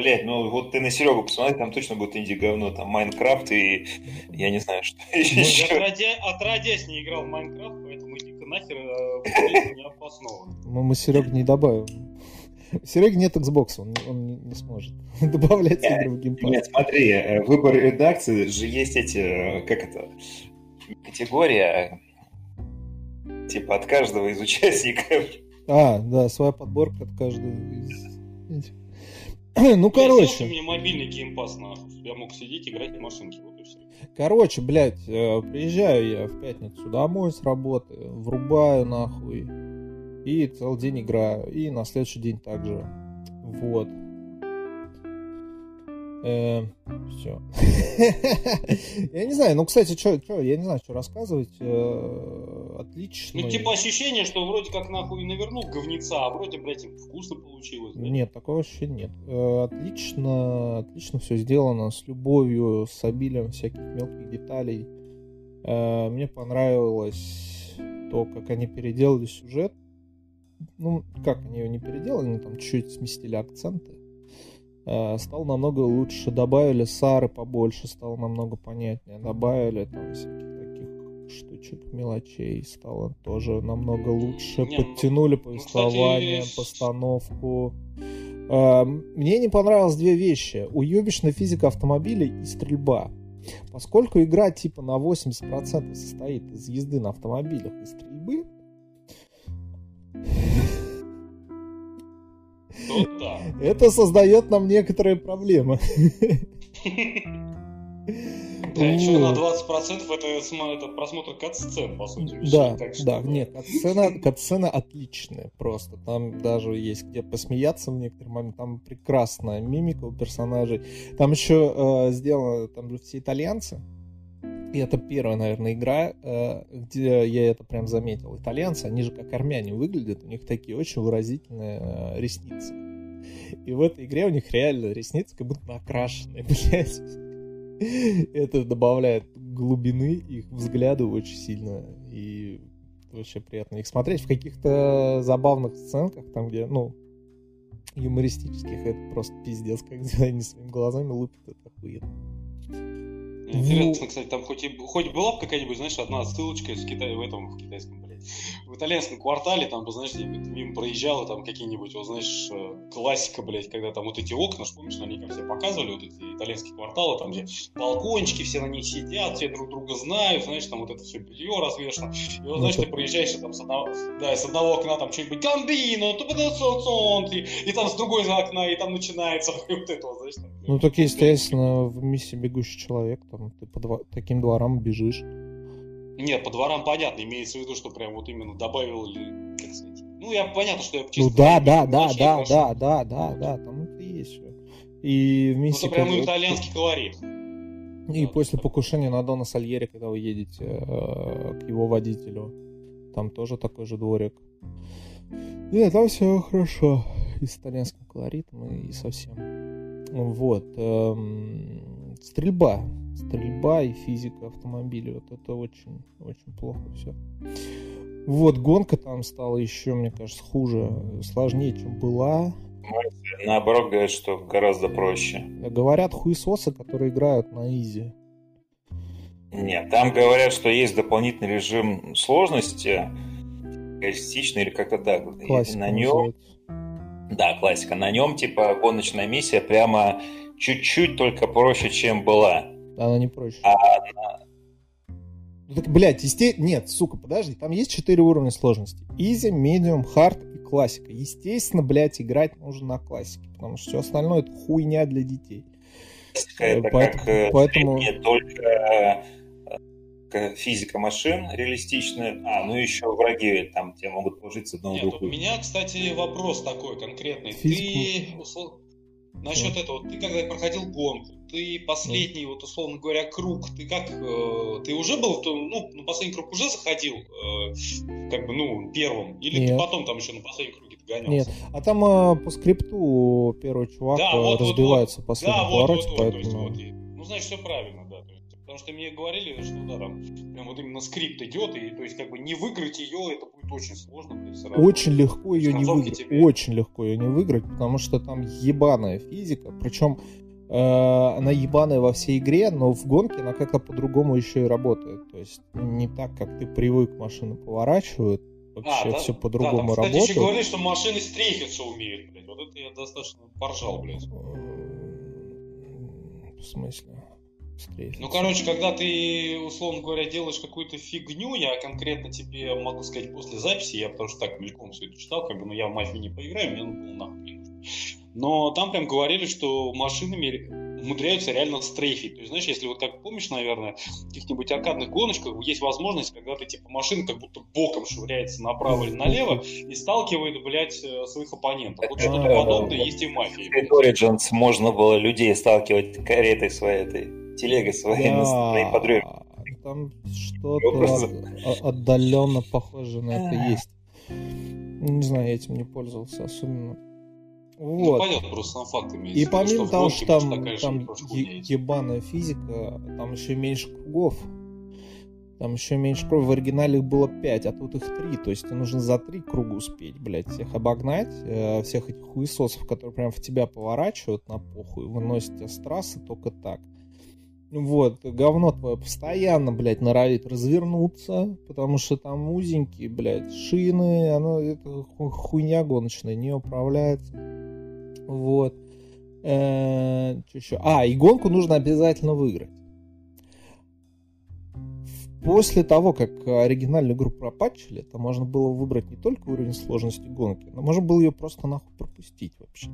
Блять, ну вот ты на Серегу посмотри, там точно будет инди-говно, там Minecraft и я не знаю, что еще. отродя- отродясь не играл в Minecraft, поэтому иди-ка нахер э, не обосновано. Но мы Серег не добавим. Сереги нет Xbox, он, он не, не сможет добавлять игры в Game Pass. Нет, смотри, э, выбор редакции же есть эти, э, как это, категория, типа от каждого из участников. А, да, своя подборка от каждого из этих. Ну, короче. мне мобильный геймпас, нахуй, я мог сидеть играть в машинки, вот и все. Короче, блядь, э, приезжаю я в пятницу домой с работы, врубаю нахуй, и целый день играю, и на следующий день также. Вот. Все. Я не знаю, ну, кстати, что, я не знаю, что рассказывать. Э, Отлично. Ну, типа ощущение, что вроде как нахуй навернул говнеца, а вроде, блядь, вкусно получилось. Нет, такого ощущения нет. Э, Отлично, отлично все сделано, с любовью, с обилием всяких мелких деталей. Э, Мне понравилось то, как они переделали сюжет, ну, как они его не переделали, но там чуть-чуть сместили акценты, стал намного лучше. Добавили Сары побольше, стало намного понятнее. Добавили там всяких таких штучек, мелочей, стало тоже намного лучше. Не, ну, Подтянули ну, повествование, кстати... постановку. Э, мне не понравилось две вещи. Уебищная физика автомобилей и стрельба. Поскольку игра типа на 80% состоит из езды на автомобилях и стрельбы, это создает нам некоторые проблемы. Да, еще на 20% это, это просмотр кат-сцен, по сути. Да, да, нет, кат-сцена, кат-сцена отличная просто. Там даже есть где посмеяться в некоторые моменты. Там прекрасная мимика у персонажей. Там еще э, сделано, там же все итальянцы. И это первая, наверное, игра, э, где я это прям заметил. Итальянцы, они же как армяне выглядят, у них такие очень выразительные э, ресницы. И в этой игре у них реально ресницы как будто накрашенные, блядь. Это добавляет глубины их взгляду очень сильно. И вообще приятно их смотреть. В каких-то забавных сценках, там, где, ну, юмористических, это просто пиздец, когда они своими глазами лупят, это охуенно. Интересно, кстати, там хоть, и, хоть была бы какая-нибудь, знаешь, одна ссылочка из Китая в этом, в китайском, в итальянском квартале, там, знаешь, мимо проезжал, и там какие-нибудь, вот, знаешь, э, классика, блядь, когда там вот эти окна, помнишь, на них все показывали, вот эти итальянские кварталы, там, где балкончики, все на них сидят, все друг друга знают, знаешь, там вот это все белье развешено. И вот, знаешь, ты проезжаешь, и там с одного, да, с одного окна там что-нибудь «Гамбино», и там с другой окна, и там начинается вот это, знаешь, там, Ну, так, естественно, в миссии «Бегущий человек», там, ты по дво... таким дворам бежишь. Нет, по дворам понятно, имеется в виду, что прям вот именно добавил, как сказать, ну, я понятно, что я чисто... Ну, да, да, да, да, да, да, да, да, там это есть все. И вместе... Ну, это прям итальянский колорит. И да, после покушения на Дона Сальери, когда вы едете э, к его водителю, там тоже такой же дворик. Нет, там все хорошо. И с итальянским колоритом, и совсем. Вот. Эм, стрельба стрельба и физика автомобиля. Вот это очень, очень плохо все. Вот, гонка там стала еще, мне кажется, хуже, сложнее, чем была. Наоборот, говорят, что гораздо проще. Говорят хуесосы, которые играют на изи. Нет, там говорят, что есть дополнительный режим сложности, реалистичный или как-то так. Классика на нем, да, классика. На нем типа гоночная миссия прямо чуть-чуть только проще, чем была. Она не проще. А она... Ну так, блядь, есте... нет, сука, подожди, там есть четыре уровня сложности. Easy, Medium, Hard и классика. Естественно, блядь, играть нужно на классике, потому что все остальное это хуйня для детей. Это поэтому, как поэтому... не только э, физика машин реалистичная, а, ну еще враги там тебе могут положить с одного Нет, у меня, кстати, вопрос такой конкретный. Физику... Ты, услов... насчет этого, ты когда проходил гонку, ты последний, вот условно говоря, круг, ты как, э, ты уже был, ну, на последний круг уже заходил, э, как бы, ну, первым, или Нет. ты потом там еще на последнем круге догонялся? Нет, а там э, по скрипту первый чувак да, вот, разбивается вот, вот. последний да, повороте, вот, вот, поэтому... Вот, есть, вот, ну, значит, все правильно, да, то есть, потому что мне говорили, что, да, там, прям вот именно скрипт идет, и, то есть, как бы, не выиграть ее, это будет очень сложно, Очень легко ее не выиграть, тебе... очень легко ее не выиграть, потому что там ебаная физика, причем она ебаная во всей игре, но в гонке она как-то по-другому еще и работает. То есть не так, как ты привык, машины поворачивают, вообще а, да? все по-другому да, там, работает. Кстати, еще говорили, что машины стрейфиться умеют, блядь. Вот это я достаточно поржал, блядь. В смысле? Стрейфиться. Ну, короче, когда ты, условно говоря, делаешь какую-то фигню, я конкретно тебе могу сказать после записи, я потому что так мельком все это читал, как бы, ну, я в мафию не поиграю, мне ну, нахуй не нужно. Но там прям говорили, что машинами умудряются реально стрейфить. То есть, знаешь, если вот как помнишь, наверное, в каких-нибудь аркадных гоночках есть возможность, когда ты типа машина как будто боком швыряется направо или налево и сталкивает, блядь, э, своих оппонентов. Вот что-то подобное есть и в мафии. В Origins можно было людей сталкивать каретой своей этой, телегой своей на своей. Там что-то отдаленно похоже на это есть. Не знаю, я этим не пользовался особенно. Ну, вот. Ну, понятно, просто сам факт имеется. И помимо что того, что там, там ебаная физика, там еще меньше кругов. Там еще меньше крови. В оригинале их было 5, а тут их 3. То есть тебе нужно за 3 круга успеть, блядь, всех обогнать. Э, всех этих хуесосов, которые прям в тебя поворачивают на похуй, выносят тебя с трассы только так. Вот, говно твое постоянно, блядь, норовит развернуться, потому что там узенькие, блядь, шины, оно, это хуйня гоночная, не управляется. Вот. Э, что еще? А, и гонку нужно обязательно выиграть. После того, как оригинальную игру пропатчили, то можно было выбрать не только уровень сложности гонки, но можно было ее просто нахуй пропустить вообще-то.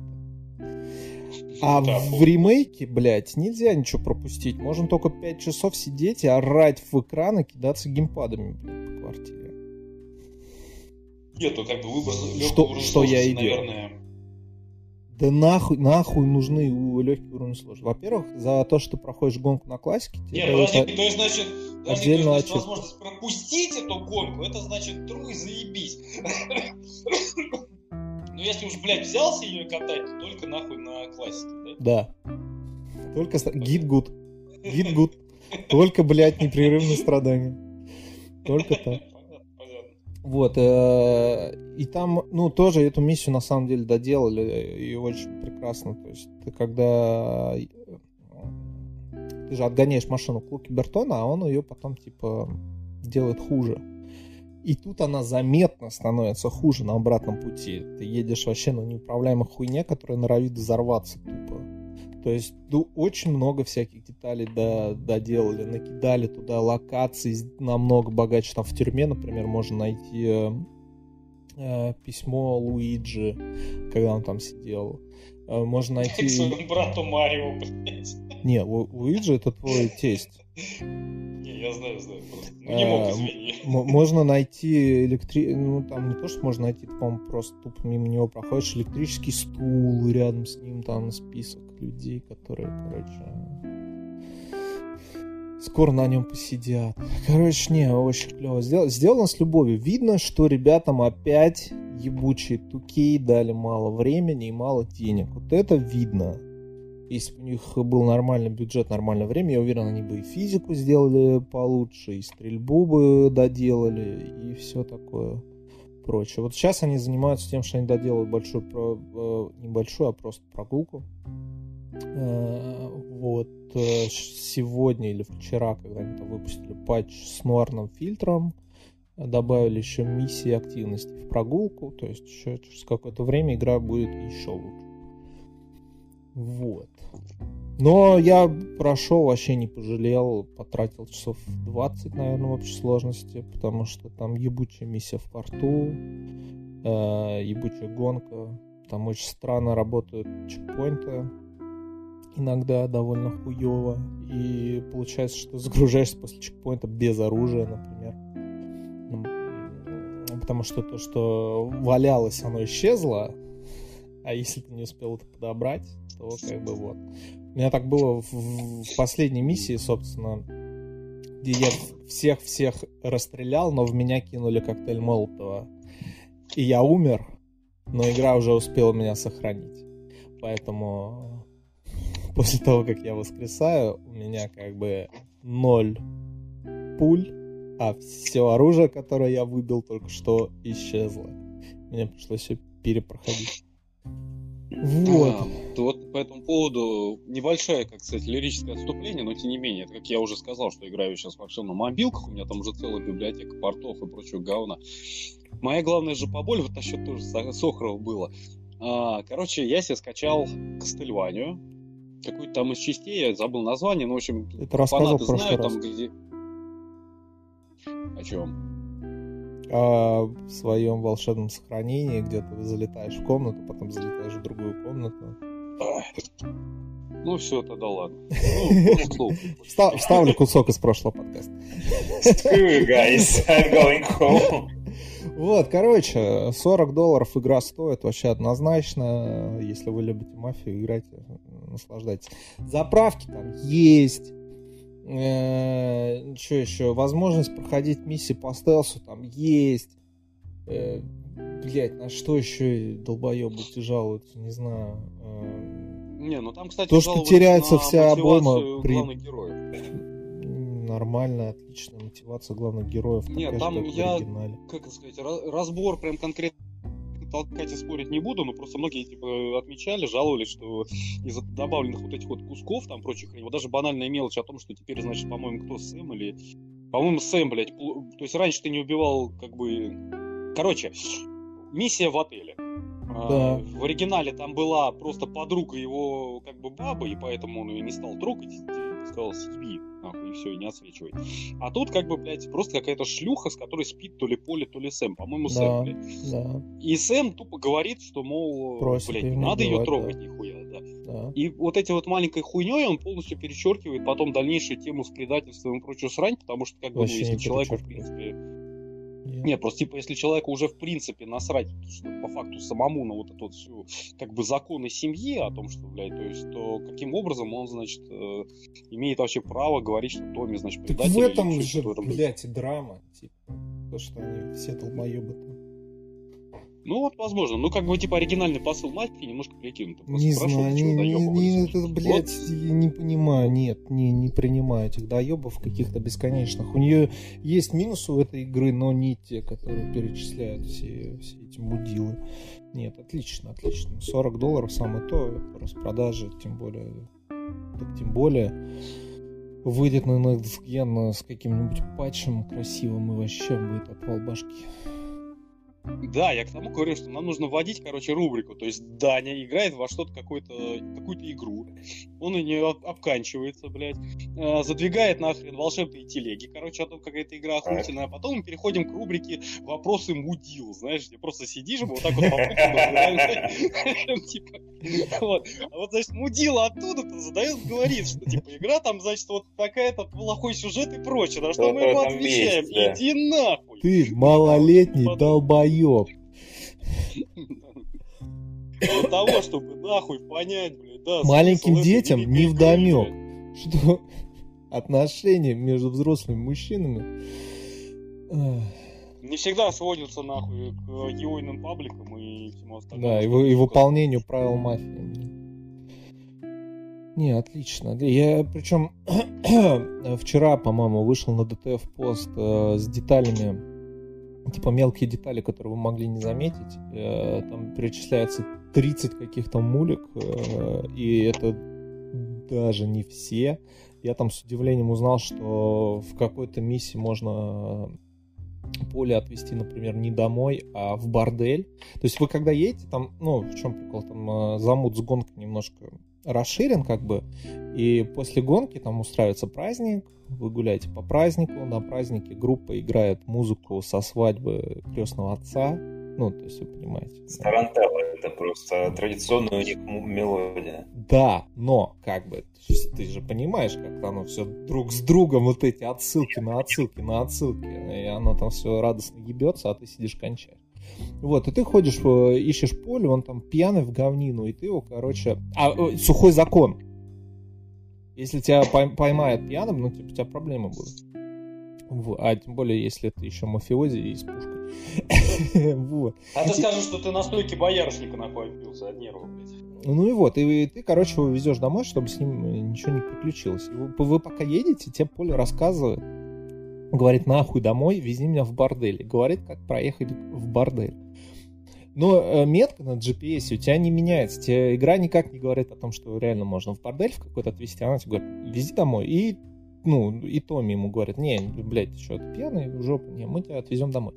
А да, в ремейке, блядь, нельзя ничего пропустить. Можно только 5 часов сидеть и орать в экран и кидаться геймпадами, блядь, по квартире. Нет, ну как бы выбор что, что я и наверное... Да нахуй, нахуй нужны легкие уровни сложности. Во-первых, за то, что ты проходишь гонку на классике, тебе Нет, подожди, это... то есть, значит, подожди, отдельно то есть, значит, возможность пропустить эту гонку, это значит тру и заебись. Ну, если уж, блядь, взялся ее катать, то только нахуй на классике, да? Да. Только гид гуд. Гид гуд. Только, блядь, непрерывные страдания. Только так. Вот, э, и там, ну, тоже эту миссию на самом деле доделали, и очень прекрасно. То есть, ты когда э, ты же отгоняешь машину к Бертона, а он ее потом, типа, делает хуже. И тут она заметно становится хуже на обратном пути. Ты едешь вообще на неуправляемой хуйне, которая норовит взорваться тупо. То есть ну, очень много всяких деталей до, доделали, накидали туда локаций намного богаче. Там в тюрьме, например, можно найти э, э, письмо Луиджи, когда он там сидел. Э, можно найти... К своему брату Марио, блядь. Не, Лу- Луиджи это твой тесть. Я знаю, знаю. Ну, не мог, извини. Можно найти электри... Ну, там не то, что можно найти, по-моему, просто тупо мимо него проходишь электрический стул, рядом с ним там список людей, которые, короче, скоро на нем посидят. Короче, не, очень клево. Сдел... Сделано с любовью. Видно, что ребятам опять ебучие туки дали мало времени и мало денег. Вот это видно. Если бы у них был нормальный бюджет, нормальное время, я уверен, они бы и физику сделали получше, и стрельбу бы доделали, и все такое прочее. Вот сейчас они занимаются тем, что они доделают большую, э, небольшую, а просто прогулку. Э, вот э, сегодня или вчера, когда они там выпустили патч с нуарным фильтром, добавили еще миссии активности в прогулку, то есть еще через какое-то время игра будет еще лучше. Вот. Но я прошел, вообще не пожалел, потратил часов 20, наверное, в общей сложности, потому что там ебучая миссия в порту, э, ебучая гонка, там очень странно работают чекпоинты, иногда довольно хуево, и получается, что загружаешься после чекпоинта без оружия, например. Потому что то, что валялось, оно исчезло, а если ты не успел это подобрать, то как бы вот. У меня так было в, в последней миссии, собственно, где я всех-всех расстрелял, но в меня кинули коктейль Молотова. И я умер, но игра уже успела меня сохранить. Поэтому после того, как я воскресаю, у меня как бы ноль пуль, а все оружие, которое я выбил только что, исчезло. Мне пришлось все перепроходить. Вот. А, вот по этому поводу небольшое, как сказать, лирическое отступление, но тем не менее, это, как я уже сказал, что играю сейчас во всем на мобилках, у меня там уже целая библиотека портов и прочего говна. Моя главная же поболь, вот насчет тоже Сохрова было. А, короче, я себе скачал Кастельванию, какую-то там из частей, я забыл название, но, в общем, это фанаты знают раз. там, где... О чем? А, в своем волшебном сохранении, где ты залетаешь в комнату, потом залетаешь в другую комнату. Ну все, тогда ладно. Ну, вставлю кусок из прошлого подкаста. guys, I'm going home. Вот, короче, 40 долларов игра стоит вообще однозначно. Если вы любите мафию, играйте, наслаждайтесь. Заправки там есть. Э, что еще? Возможность проходить миссии по стелсу там есть. Э, блять, на что еще долбоебы жалуются, не знаю. Э, не, ну там, кстати, то, что теряется вся обойма при... нормальная, отличная мотивация главных героев. Нет, там я-. Как сказать, разбор прям конкретно толкать и спорить не буду, но просто многие типа отмечали, жаловались, что из-за добавленных вот этих вот кусков, там прочих хрень, вот даже банальная мелочь о том, что теперь, значит, по-моему, кто Сэм или... По-моему, Сэм, блядь. пл- То есть раньше ты не убивал, как бы... Короче, миссия в отеле. А, Да. В оригинале там была просто подруга его как бы бабы, и поэтому он ее не стал трогать, сказал, съеби, нахуй, и все, и не отсвечивай. А тут как бы, блядь, просто какая-то шлюха, с которой спит то ли Поли, то ли Сэм. По-моему, Да. Сэм, блядь. Да, И Сэм тупо говорит, что, мол, Просит блядь, не надо ее трогать, да. нихуя, да. да. И вот эти вот маленькой хуйней он полностью перечеркивает потом дальнейшую тему с предательством и прочую срань, потому что, как бы, ну, если человеку, в принципе, Нет. нет, просто типа, если человеку уже в принципе насрать, что по факту самому на вот эту вот всю, как бы, законы семьи о том, что, блядь, то есть, то каким образом он, значит, э, имеет вообще право говорить, что Томми, значит, Так предатель в или этом же, в этом- блядь, и драма. Типа, то, что они все долбоебы. Ну, вот, возможно. Ну, как бы, типа, оригинальный посыл мафии немножко перекинут. Не знаю, не, не, не, это, блядь, я не понимаю, нет, не, не принимаю этих доебов каких-то бесконечных. У нее есть минусы у этой игры, но не те, которые перечисляют все, все эти мудилы. Нет, отлично, отлично. 40 долларов самое то по распродаже, тем более, так тем более выйдет на Next Gen с каким-нибудь патчем красивым и вообще будет отвал башки. Да, я к тому говорю, что нам нужно вводить, короче, рубрику. То есть Даня играет во что-то, какую-то какую-то игру. Он и не обканчивается, блядь. э, задвигает нахрен волшебные телеги. Короче, о том, как эта игра охуительная. А потом мы переходим к рубрике «Вопросы мудил». Знаешь, где просто сидишь, вот так вот типа, вот. А вот, значит, мудила оттуда задает, говорит, что, типа, игра там, значит, вот такая-то плохой сюжет и прочее. На что мы ему там отвечаем, иди нахуй. Ты малолетний Потом- долбоеб. Для того, чтобы нахуй понять, блядь, да. Маленьким детям не вдомек. что отношения между взрослыми мужчинами. Не всегда сводятся нахуй к геойным пабликам и всему остальному. да, и, и выполнению правил мафии. Не, отлично. Я причем вчера, по-моему, вышел на ДТФ пост э, с деталями, типа мелкие детали, которые вы могли не заметить. Э, там перечисляется 30 каких-то мулек, э, и это даже не все. Я там с удивлением узнал, что в какой-то миссии можно поле отвезти, например, не домой, а в бордель. То есть вы когда едете, там, ну, в чем прикол, там э, замут с гонкой немножко расширен, как бы, и после гонки там устраивается праздник, вы гуляете по празднику, на празднике группа играет музыку со свадьбы крестного отца, ну, то есть вы понимаете. да. Тарантелла это просто традиционная у них мелодия. Да, но как бы ты же понимаешь, как оно все друг с другом вот эти отсылки на отсылки на отсылки, и оно там все радостно ебется, а ты сидишь кончаешь. Вот, и ты ходишь, э, ищешь поле, он там пьяный в говнину, и ты его, короче... А, э, сухой закон. Если тебя пой- поймают пьяным, ну, типа, у тебя проблемы будут. А тем более, если это еще мафиози и с пушкой. Вот. А ты скажешь, что ты на стойке боярышника нахуй отбился от нервов, блядь. Ну и вот, и ты, короче, его везешь домой, чтобы с ним э, ничего не приключилось. И вы, вы пока едете, тебе Поле рассказывает, говорит, нахуй домой, вези меня в бордель. Говорит, как проехать в бордель. Но э, метка на GPS у тебя не меняется. Тебе игра никак не говорит о том, что реально можно в бордель в какой-то отвезти. Она тебе говорит, вези домой. И ну, и Томми ему говорит, не, блядь, ты что, ты пьяный, в жопу, не, мы тебя отвезем домой.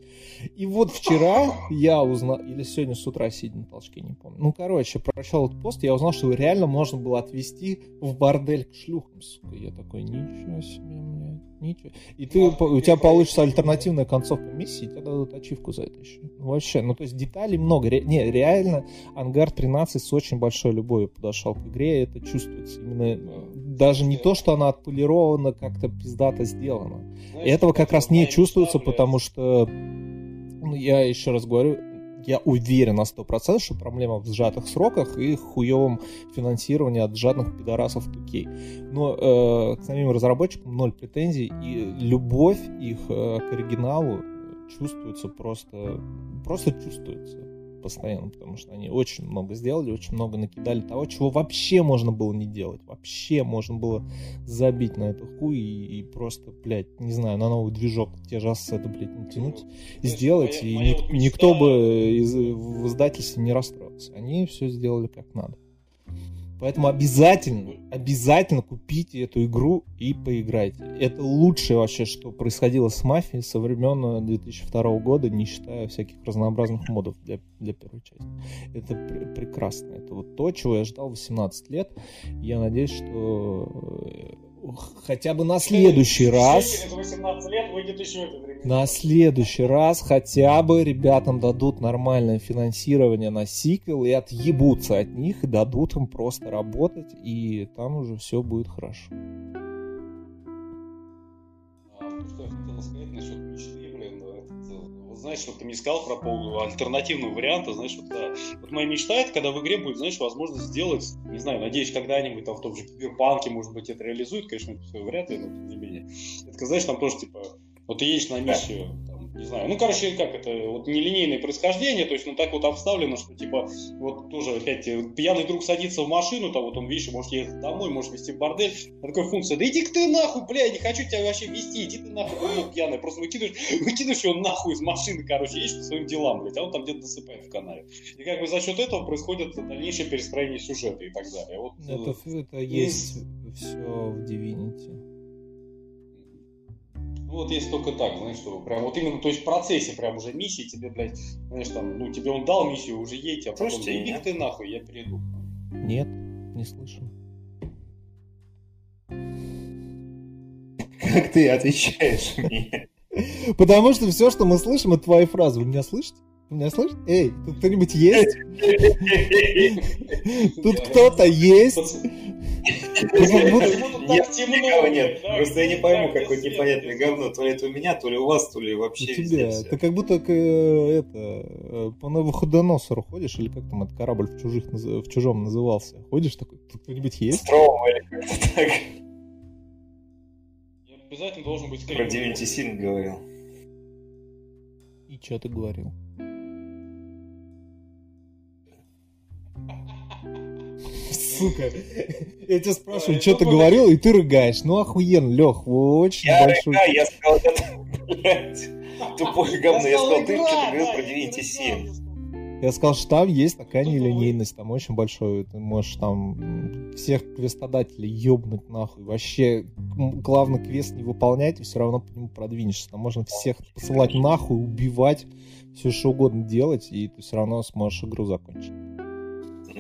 И вот вчера я узнал, или сегодня с утра сидя на толчке, не помню. Ну, короче, прочел этот пост, я узнал, что реально можно было отвезти в бордель к шлюхам, сука. Я такой, ничего себе, блядь, ничего. И ты, у тебя получится альтернативная концовка миссии, тебе дадут ачивку за это еще. Ну, Вообще, ну, то есть деталей много. Ре- не, реально, Ангар 13 с очень большой любовью подошел к игре, и это чувствуется. Именно даже не то, что она отполирована, как-то пиздато сделана. Знаешь, Этого как раз не чувствуется, потому что, ну, я еще раз говорю, я уверен на 100%, что проблема в сжатых сроках и хуевом финансировании от жадных пидорасов 2K. Но э, к самим разработчикам ноль претензий, и любовь их э, к оригиналу чувствуется просто, просто чувствуется. Постоянно, потому что они очень много сделали, очень много накидали того, чего вообще можно было не делать. Вообще можно было забить на эту хуй и, и просто, блядь, не знаю, на новый движок те же ассеты, блядь, натянуть, ну, сделать, моя, и моя ник- никто бы из, в издательстве не расстроился. Они все сделали как надо. Поэтому обязательно, обязательно купите эту игру и поиграйте. Это лучшее вообще, что происходило с мафией со времен 2002 э, года, не считая всяких разнообразных модов для, для первой части. Это пр- прекрасно. Это вот то, чего я ждал 18 лет. Я надеюсь, что э, хотя бы на следующий раз... На следующий раз хотя бы ребятам дадут нормальное финансирование на сиквел и отъебутся от них, и дадут им просто работать, и там уже все будет хорошо. А, что я хотел сказать насчет мечты, знаешь, вот ты мне сказал про поводу альтернативного варианта, знаешь, вот, да, вот моя мечта это, когда в игре будет, знаешь, возможность сделать, не знаю, надеюсь, когда-нибудь там в том же киберпанке, может быть, это реализует, конечно, это все вряд ли, но тем не менее. Это, знаешь, там тоже, типа, вот ты едешь на миссию, не знаю, ну, короче, как это, вот нелинейное происхождение, то есть, ну, так вот обставлено, что, типа, вот тоже, опять, э, пьяный друг садится в машину, там, вот он, видишь, может ехать домой, может вести бордель, а такая функция, да иди ты нахуй, бля, я не хочу тебя вообще вести, иди ты нахуй, ну, пьяный, просто выкидываешь, выкидываешь его нахуй из машины, короче, едешь по своим делам, блядь, а он там где-то досыпает в канале. И как бы за счет этого происходит дальнейшее перестроение сюжета и так далее. Вот, это, э, это есть все в Divinity. Ну, вот есть только так, знаешь, что прям вот именно, то есть в процессе прям уже миссии тебе, блядь, знаешь, там, ну, тебе он дал миссию, уже едь, а потом, Слушайте, иди ты нахуй, я перейду. Нет, не слышу. Как ты отвечаешь мне? Потому что все, что мы слышим, это твои фразы. Вы меня слышите? Меня слышите? Эй, тут кто-нибудь есть? Тут кто-то есть? Нет, никого нет. Просто я не пойму, какое непонятное говно. То ли это у меня, то ли у вас, то ли вообще У тебя. Ты как будто это э, по Навуходоносору ходишь, или как там этот корабль в, чужих, в чужом назывался. Ходишь такой, тут кто-нибудь есть? Строма или как-то так. Обязательно должен быть Про Divinity Sin говорил. И что ты говорил? Сука. Я тебя спрашиваю, что ты говорил, и ты рыгаешь. Ну, охуенно, Лех, очень я большой... Рыгаю, я сказал, блядь, тупое говно. Я сказал, ты что-то говорил про Divinity 7. Я сказал, что там есть такая нелинейность, там очень большой. Ты можешь там всех квестодателей ёбнуть нахуй. Вообще, главный квест не выполнять, и все равно по нему продвинешься. Там можно всех посылать нахуй, убивать, все что угодно делать, и ты все равно сможешь игру закончить.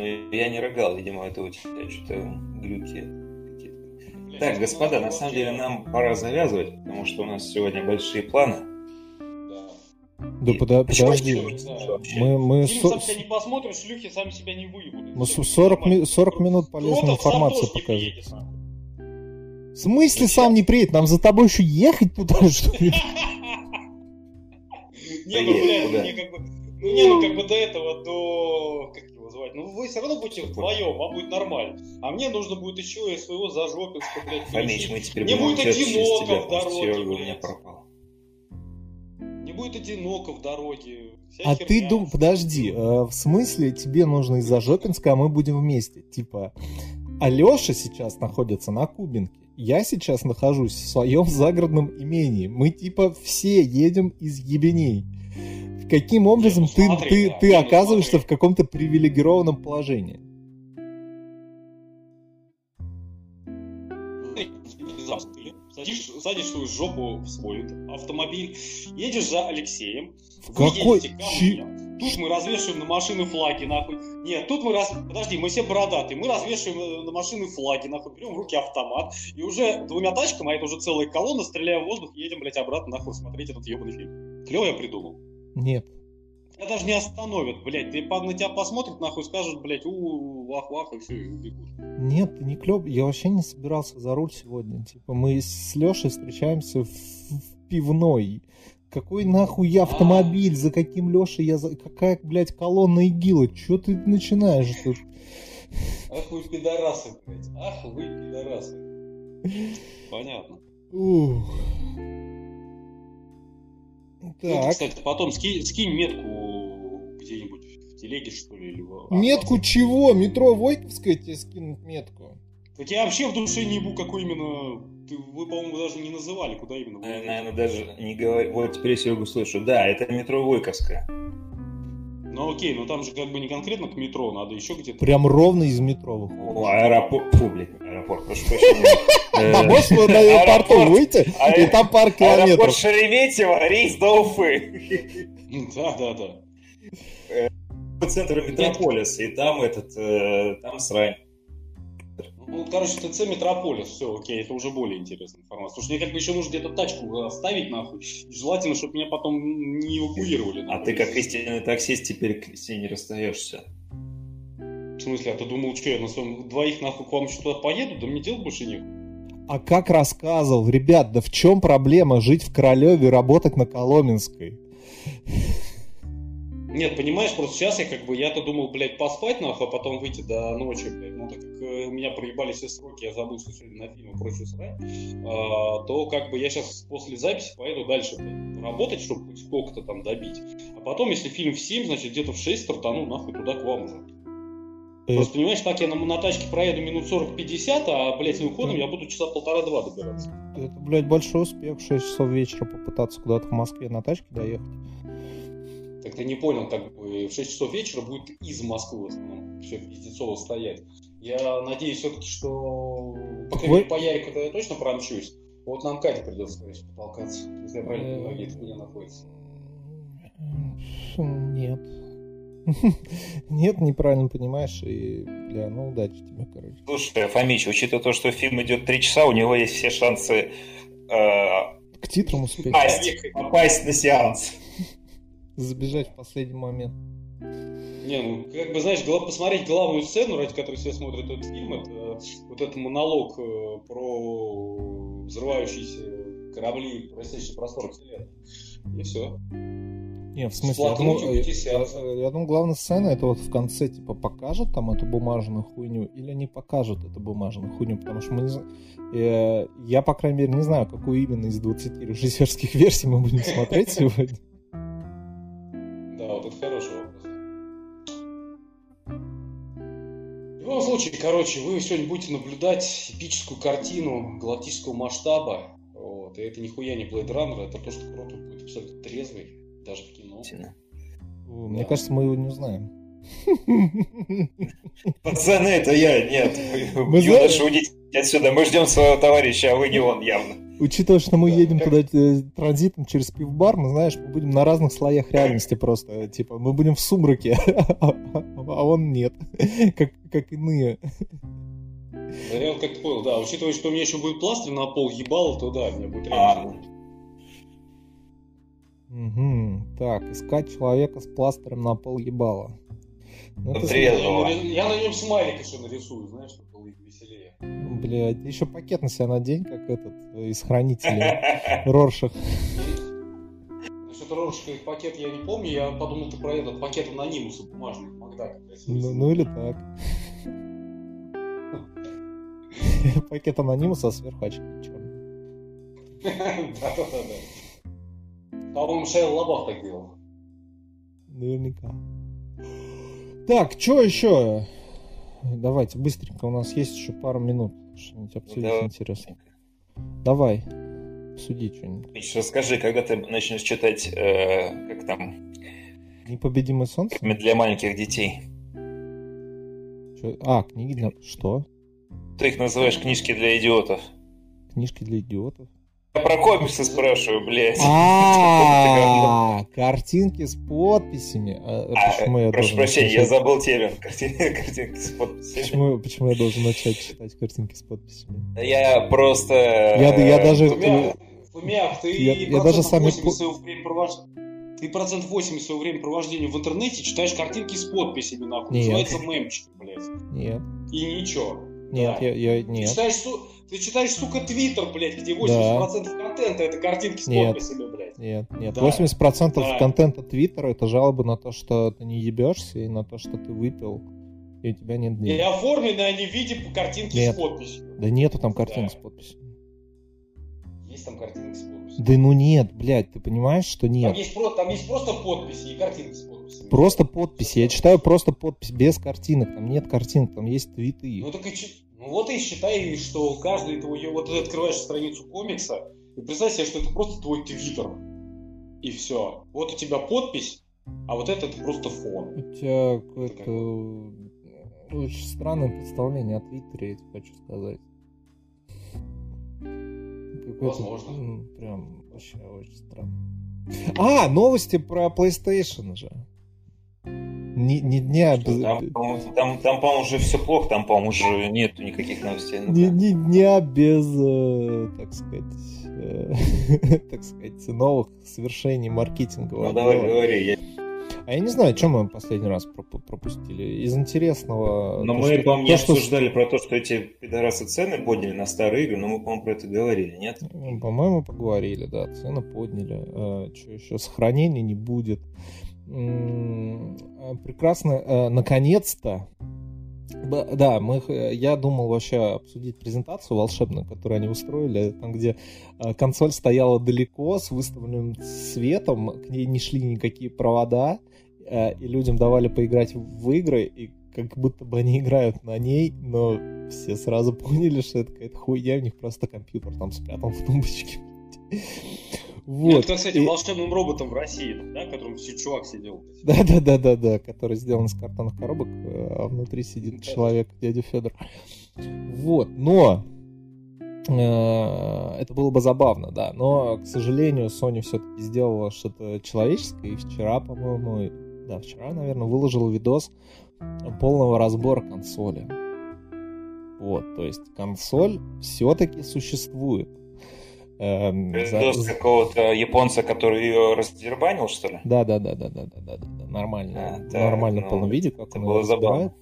Ну, я не рыгал, видимо, это у тебя что-то глюки какие-то. Так, господа, на самом деле нам пора завязывать, потому что у нас сегодня большие планы. Да, пода- подожди. Мы, мы Фильм сам себя не посмотрим, шлюхи сами себя не выебут. Мы 40, ми- 40 минут полезной информации покажем. В смысле сам не приедет? Нам за тобой еще ехать туда, что ли? Не, ну, блядь, мне как бы... Ну, не, ну, как бы до этого, до... Его звать? Ну, вы все равно будете вдвоем, вам будет нормально. А мне нужно будет еще и своего зажопинска, блядь, Фомич, мы теперь будем будет одиноко в дороге, у меня блядь. пропал. Не будет одиноко в дороге. Вся А херня. ты дум, подожди, э, в смысле тебе нужно из-за Жопинска, а мы будем вместе? Типа, Алеша сейчас находится на Кубинке, я сейчас нахожусь в своем загородном имении. Мы типа все едем из ебеней. Каким образом ну ты, смотри, ты, да, ты ну оказываешься смотри. в каком-то привилегированном положении? Садишь, садишь свою жопу в свой автомобиль, едешь за Алексеем, В вы какой... едете ко мне. Тут мы развешиваем на машины флаги, нахуй. Нет, тут мы раз... Подожди, мы все бородатые. Мы развешиваем э, на машины флаги, нахуй. Берем в руки автомат. И уже двумя тачками, а это уже целая колонна, стреляя в воздух, едем, блядь, обратно, нахуй, смотреть этот ебаный фильм. Клево я придумал. Нет. Тебя даже не остановят, блядь. Ты на тебя посмотрят, нахуй, скажут, блядь, у вах-вах, и все, и убегут. Нет, не клёв. Я вообще не собирался за руль сегодня. Типа, мы с Лешей встречаемся в, в пивной. Какой нахуй я автомобиль? За каким Лешей я... За... Какая, блядь, колонна ИГИЛа? Чё ты начинаешь тут? Ах вы пидорасы, блядь. Ах вы пидорасы. Понятно. Ух. Ну, ты, Так. кстати, потом скинь, скинь метку где-нибудь в телеге, что ли? Или... в- Метку а, чего? Метро Войковская тебе скинуть метку? Так я вообще в душе не ебу, какой именно... Ты, вы, по-моему, даже не называли, куда именно. вы Наверное, даже не говорю. Вот теперь я Серегу слышу. Да, это метро Войковская. Ну окей, но там же как бы не конкретно к метро, надо еще где-то... Прям ровно из метро выходишь. О, аэропорт. Фу, блин, аэропорт, прошу прощения. А Э, можешь на аэропорту аэропорт. выйти, и там пар Аэропорт километров. Шереметьево, рейс до Уфы. Да, да, да. Центр метрополиса, и там этот, э, там срань. Ну, короче, ТЦ Метрополис, все, окей, это уже более интересная информация. Потому что мне как бы еще нужно где-то тачку оставить, нахуй. Желательно, чтобы меня потом не эвакуировали. А нахуй. ты как истинный таксист теперь к себе не расстаешься. В смысле, а ты думал, что я на своем двоих нахуй к вам еще туда поеду? Да мне делать больше нет. А как рассказывал, ребят, да в чем проблема жить в Королеве и работать на Коломенской? Нет, понимаешь, просто сейчас я как бы, я-то думал, блядь, поспать нахуй, а потом выйти до ночи, блядь. Ну, так как э, у меня проебали все сроки, я забыл, что сегодня на фильм и прочую срать, а, то как бы я сейчас после записи поеду дальше, блядь, работать, чтобы хоть сколько-то там добить. А потом, если фильм в 7, значит, где-то в 6 стартану нахуй туда к вам уже. Просто, понимаешь, так я на, на тачке проеду минут 40-50, а, блядь, своим ходом я буду часа полтора-два добираться. Это, блядь, большой успех в 6 часов вечера попытаться куда-то в Москве на тачке доехать. Так ты не понял, как бы в 6 часов вечера будет из Москвы в основном все пиздецово стоять. Я надеюсь все-таки, что по, Так крайней мере, вы- по Ярику-то я точно промчусь. Вот нам Кате придется, короче, потолкаться. Если я правильно понимаю, где это хуйня находится. Нет. Нет, неправильно понимаешь, и, бля, ну удачи тебе, короче. Слушай, Фомич, учитывая то, что фильм идет три часа, у него есть все шансы э, К титрам успеть. попасть, попасть на сеанс. Забежать в последний момент. Не, ну, как бы, знаешь, гла- посмотреть главную сцену, ради которой все смотрят этот фильм, это вот этот монолог э, про взрывающиеся корабли, простейший простор вселенной. И все. Не, в смысле, я думал, я, я- я думал, главная сцена это вот в конце, типа, покажут там эту бумажную хуйню или не покажут эту бумажную хуйню, потому что мы не зна- э, я, по крайней мере, не знаю, какую именно из 20 режиссерских версий мы будем смотреть сегодня. Да, это хороший вопрос. В любом случае, короче, вы сегодня будете наблюдать эпическую картину галактического масштаба. Вот, и это нихуя не Blade Runner, это то, что круто будет абсолютно трезвый, даже в кино. Мне кажется, мы его не узнаем. Пацаны, это я, нет. Мы знаем- уйдите отсюда, мы ждем своего товарища, а вы не он явно. Учитывая, что мы Да, едем как- туда э, транзитом через пивбар, мы, знаешь, мы будем на разных слоях реальности просто. Типа, мы будем в сумраке, а он нет. Как, как иные. Да я вот как-то понял, да, учитывая, что у меня еще будет пластырь на пол ебал, то да, мне будет А. реально. Мгм. Так, искать человека с пластырем на пол ебала. Ну, нем- я на нем смайлик еще нарисую, знаешь, было веселее. Блядь, еще пакет на себя надень, как этот э, из хранителя Роршах. Насчет Роршка и пакет я не помню, я подумал, ты про этот пакет анонимуса бумажный, Макдак. Ну, ну или так. Пакет анонимуса, а сверху очки черные. Да-да-да. По-моему, Шейл Лабаф так делал. Наверняка. Так, что еще? Давайте, быстренько, у нас есть еще пару минут. Что-нибудь обсудить Да. интересно. Давай, обсуди что-нибудь. Миш, расскажи, когда ты начнешь читать, э, как там, Непобедимое солнце? для маленьких детей? Чё? А, книги для... Что? Ты их называешь книжки для идиотов. Книжки для идиотов? Я про комиксы спрашиваю, блядь. А, картинки с подписями. А, А, Почему я прошу прощения, я забыл термин. Картин- Картинки с подписями. Почему, я должен начать читать картинки с подписями? Я просто... Я- я даже- э, Фумяк, ты Я- даже сами 80 по- своего времяпровождения- Ты процент 80 своего времяпровождения в интернете читаешь картинки с подписями, нахуй. Нет. Называется мемчик, блядь. Нет, И ничего. нет, я, Ты нет. читаешь, ты читаешь, сука, твиттер, блядь, где 80% контента это картинки с Нет. подписями, блядь. Нет, нет. Да. 80% Да. контента Твиттера это жалобы на то, что ты не ебешься, и на то, что ты выпил, и у тебя нет И денег. оформлены они в виде картинки Нет. с подписью. Да нету там картинок Да. с подписью. Есть там картинки с подписью. Да ну нет, блядь, ты понимаешь, что Там нет? есть, про- там есть просто подписи и картинки с подписью. Просто подпись. Я читаю просто подпись, без картинок. Там нет картинок, там есть твиты. Ну так и ну вот и считай, что каждый твой... Вот ты открываешь страницу комикса, и представь себе, что это просто твой твиттер. И все. Вот у тебя подпись, а вот это, это просто фон. У тебя какое-то очень странное представление о Твиттере, я тебе хочу сказать. Возможно. Ну, прям вообще очень странно. А, новости про PlayStation же. Не, не, не Что, там, по-моему, там, там, по-моему, уже все плохо, там, по-моему, уже нет никаких новостей. Не, не, не без, э, так сказать, э, так сказать, новых совершений маркетингового. Ну, давай, говори. Я... А я не знаю, чем мы последний раз пропустили. Из интересного... Но то, мы, по-моему, не обсуждали про то, что эти пидорасы цены подняли на старые игры, но мы, по-моему, про это говорили, нет? По-моему, поговорили, да. Цены подняли. А, что еще? Сохранения не будет. А, прекрасно. А, наконец-то да, мы, я думал вообще обсудить презентацию волшебную, которую они устроили, там, где консоль стояла далеко, с выставленным светом, к ней не шли никакие провода, Э, и людям давали поиграть в игры, и как будто бы они играют на ней, но все сразу поняли, что это какая-то хуйня, у них просто компьютер там спрятан в тумбочке. Вот. Это, кстати, и... волшебным роботом в России, да, которым все чувак сидел. Да, да, да, да, да, который сделан из картонных коробок, а внутри сидит человек, дядя Федор. Вот, но э, это было бы забавно, да. Но, к сожалению, Sony все-таки сделала что-то человеческое, и вчера, по-моему, да, вчера, наверное, выложил видос полного разбора консоли. Вот, то есть консоль все-таки существует. Эм, видос за... какого-то японца, который ее раздербанил, что ли? Да, да, да, да, да, да, да, да, нормально, а, нормально ну, в полном виде, как это было забавно.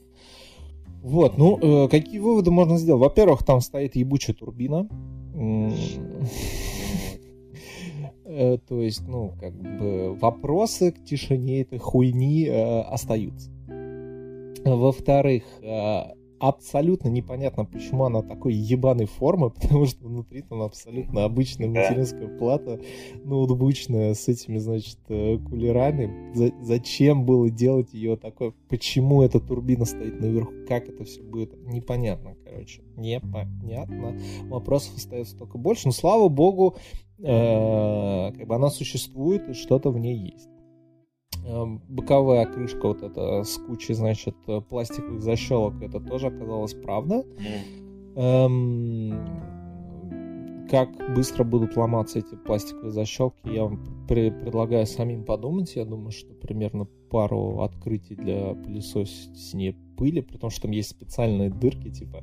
Вот, ну, э, какие выводы можно сделать? Во-первых, там стоит ебучая турбина. Э, то есть, ну, как бы вопросы к тишине этой хуйни э, остаются. Во-вторых, э, абсолютно непонятно, почему она такой ебаной формы, потому что внутри там абсолютно обычная материнская плата, ноутбучная с этими, значит, э, кулерами. За зачем было делать ее такой? Почему эта турбина стоит наверху? Как это все будет? Непонятно, короче. Непонятно. Вопросов остается только больше. Но слава богу, Э, как бы она существует и что-то в ней есть. Э, боковая крышка вот эта с кучей, значит, пластиковых защелок, это тоже оказалось правда. Эм, как быстро будут ломаться эти пластиковые защелки, я вам при- предлагаю самим подумать. Я думаю, что примерно пару открытий для пылесосения пыли, при том, что там есть специальные дырки, типа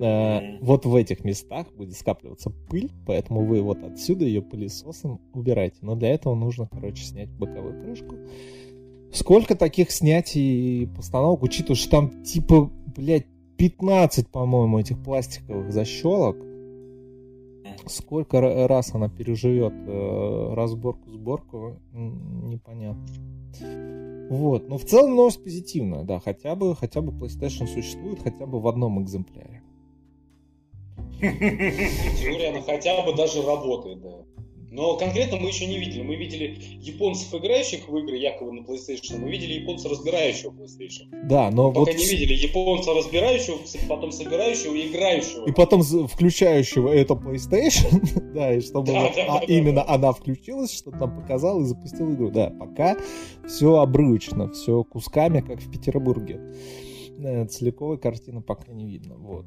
Э, вот в этих местах будет скапливаться пыль, поэтому вы вот отсюда ее пылесосом убираете. Но для этого нужно, короче, снять боковую крышку. Сколько таких снятий и постановок, учитывая, что там типа, блядь, 15, по-моему, этих пластиковых защелок. Сколько раз она переживет э, разборку-сборку, непонятно. Вот, но в целом новость позитивная, да, хотя бы, хотя бы PlayStation существует хотя бы в одном экземпляре. Теория, она хотя бы даже работает, да. Но конкретно мы еще не видели. Мы видели японцев, играющих в игры якобы на PlayStation, мы видели японца, разбирающего PlayStation. Да, но мы вот... Пока не видели японца, разбирающего, потом собирающего и играющего. И потом включающего это PlayStation, да, и чтобы да, вот, да, а, да, именно да. она включилась, чтобы нам показал и запустил игру. Да, пока все обрывочно, все кусками, как в Петербурге. Э, целиковой картины пока не видно, вот.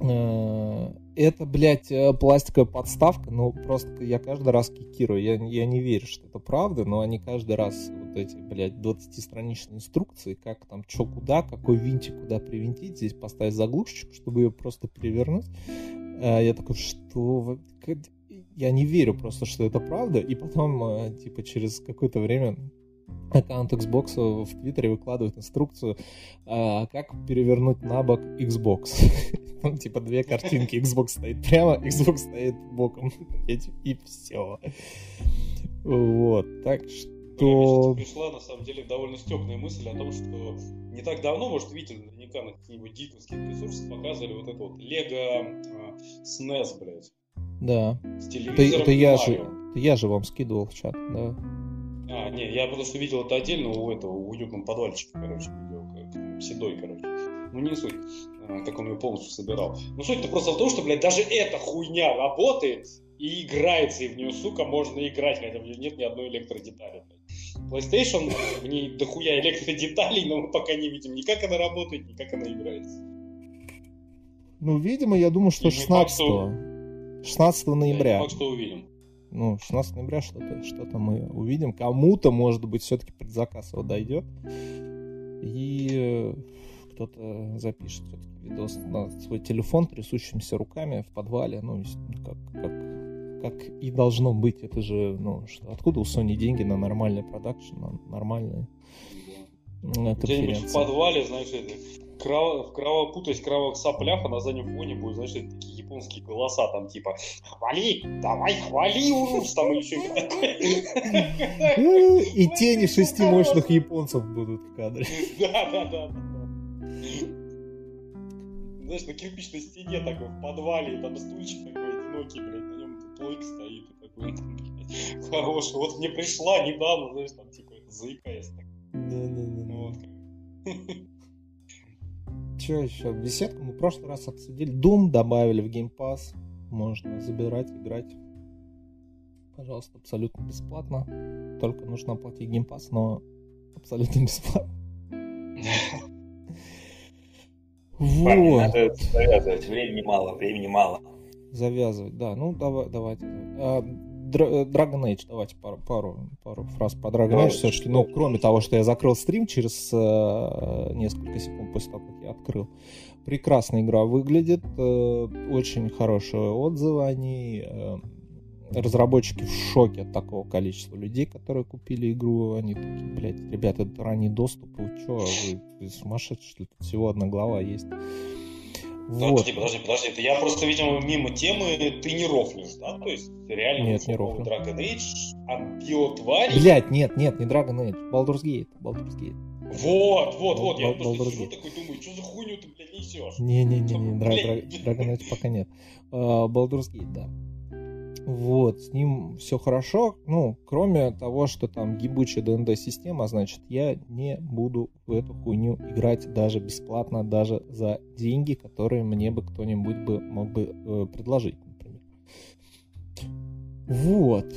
Э, это, блядь, э, пластиковая подставка, ну, просто я каждый раз кикирую, я, я не верю, что это правда, но они каждый раз, вот эти, блядь, 20-страничные инструкции, как там, что куда, какой винтик куда привинтить, здесь поставить заглушечку, чтобы ее просто перевернуть. Э, я такой, что... Я не верю просто, что это правда, и потом, типа, через какое-то время аккаунт Xbox в Твиттере выкладывает инструкцию, а, как перевернуть на бок Xbox. Там типа две картинки, Xbox стоит прямо, Xbox стоит боком. И все. Вот, так что... пришла, на самом деле, довольно степная мысль о том, что не так давно, может, видели наверняка на каких-нибудь гиковских ресурсах показывали вот это вот Лего SNES, блядь. Да. С телевизором это, это я же, это я же вам скидывал в чат, да. Не, я просто видел это отдельно у этого, у уютном подвальчика, короче, видел, как седой, короче. Ну, не суть, а, как он ее полностью собирал. Ну, суть-то просто в том, что, блядь, даже эта хуйня работает и играется, и в нее, сука, можно играть, хотя в ней нет ни одной электродетали, блядь. PlayStation, в ней дохуя электродеталей, но мы пока не видим ни как она работает, ни как она играется. Ну, видимо, я думаю, что И не факт, 16 что- 16 ноября. Так что увидим. Ну, 16 ноября что-то что мы увидим. Кому-то, может быть, все-таки предзаказ его дойдет. И кто-то запишет все-таки видос на свой телефон трясущимися руками в подвале. Ну, как, как, как и должно быть. Это же, ну, что, откуда у Sony деньги на нормальный продакшн, на нормальные Где-нибудь в подвале, знаешь, это, в кровопутаясь, кровавых соплях, а на заднем фоне будет, знаешь, такие японские голоса, там типа «Хвали! Давай, хвали, Урус!» там или Э, И тени шести мощных японцев будут в кадре. Да, да, да. Знаешь, на кирпичной стене такой в подвале, и там стульчик такой одинокий, блядь, на нем плойк стоит, и такой, блядь, хороший. Вот мне пришла недавно, знаешь, там типа заикаясь. Да-да-да. Вот. Че еще? Беседку мы в прошлый раз обсудили. Doom добавили в Game Pass. Можно забирать, играть. Пожалуйста, абсолютно бесплатно. Только нужно оплатить Game Pass, но абсолютно бесплатно. Вот. надо завязывать. Времени мало, времени мало. Завязывать, да. Ну, давай, давайте. Э, Dragon Age, давайте пару, пару, пару фраз по Dragon Age все-таки. что- Ну, кроме того, что я закрыл стрим через э, несколько секунд после того, как я открыл. Прекрасно игра выглядит, э, очень хорошие отзывы о ней. э, разработчики в шоке от такого количества людей, которые купили игру. Они такие, блядь, ребята, это ранний доступ, вы чё, вы, вы сумасшедшие, что ли? Всего одна глава есть. Вот. Подожди, подожди, подожди. Это я просто, видимо, мимо темы ты не рофлишь, да? То есть реально Нет, не рофлю. Dragon Age от биотвари. Блять, нет, нет, не Dragon Age, Baldur's Gate, Baldur's Gate. Вот, вот, вот. Я Бал- просто Baldur's Gate. такой думаю, что за хуйню ты, блядь, несешь? Не-не-не, Dragon Age пока нет. А, Baldur's Gate, да. Вот, с ним все хорошо, ну, кроме того, что там гибучая ДНД-система, значит, я не буду в эту хуйню играть даже бесплатно, даже за деньги, которые мне бы кто-нибудь бы мог бы э, предложить, например. Вот.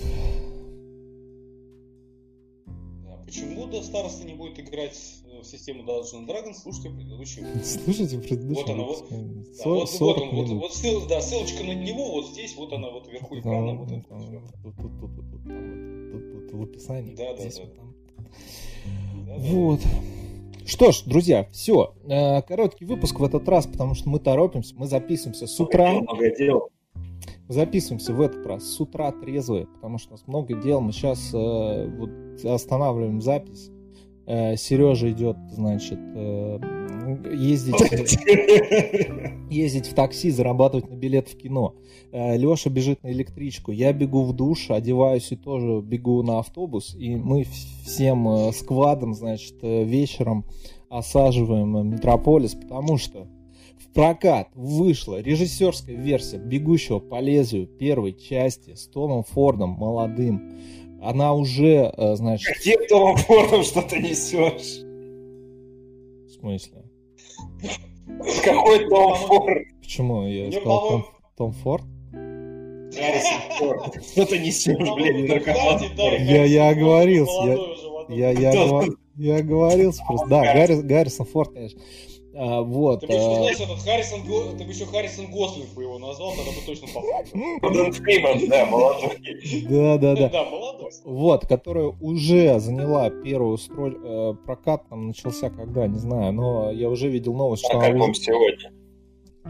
Да, Почему до староста не будет играть систему Dungeons Dragons? Слушайте предыдущий выпуск. Слушайте предыдущий Вот оно, выпуск. Да, вот, 40 вот, он, вот, вот ссыл- да, ссылочка на него вот здесь, вот она вот вверху экрана. Вот это там, всё. тут, тут, тут, тут, тут, тут, тут, в описании. Да, да, здесь да. вот там. Да, да. Вот. Что ж, друзья, все. Короткий выпуск в этот раз, потому что мы торопимся. Мы записываемся с утра. Много дел. Записываемся в этот раз с утра трезвые, потому что у нас много дел. Мы сейчас вот, останавливаем запись. Сережа идет, значит, э, ездить, ездить в такси, зарабатывать на билет в кино. Леша бежит на электричку, я бегу в душ, одеваюсь и тоже бегу на автобус. И мы всем э, сквадом, значит, э, вечером осаживаем Метрополис, потому что в прокат вышла режиссерская версия «Бегущего по лезвию» первой части с Томом Фордом молодым. Она уже, э, значит... Где Том Фордом что ты несешь? В смысле? Какой Том Форд? Почему? Я Мне, сказал Том, Том Форд? Гаррисон Форд. Что ты несешь, блядь, наркоман? Я- я оговорился, я-. Я, я, говор- я оговорился просто. Да, Гарри- Гаррисон Форд, конечно. А, вот. Ты бы еще, а, знаешь, этот Харрисон, Го- ты бы еще Харрисон Гослинг бы его назвал, тогда бы точно попал. Да, молодой. Да, да, да. Да, молодой. Вот, которая уже заняла первую строчку. э, прокат там начался когда, не знаю, но я уже видел новость, что она каком уже- сегодня?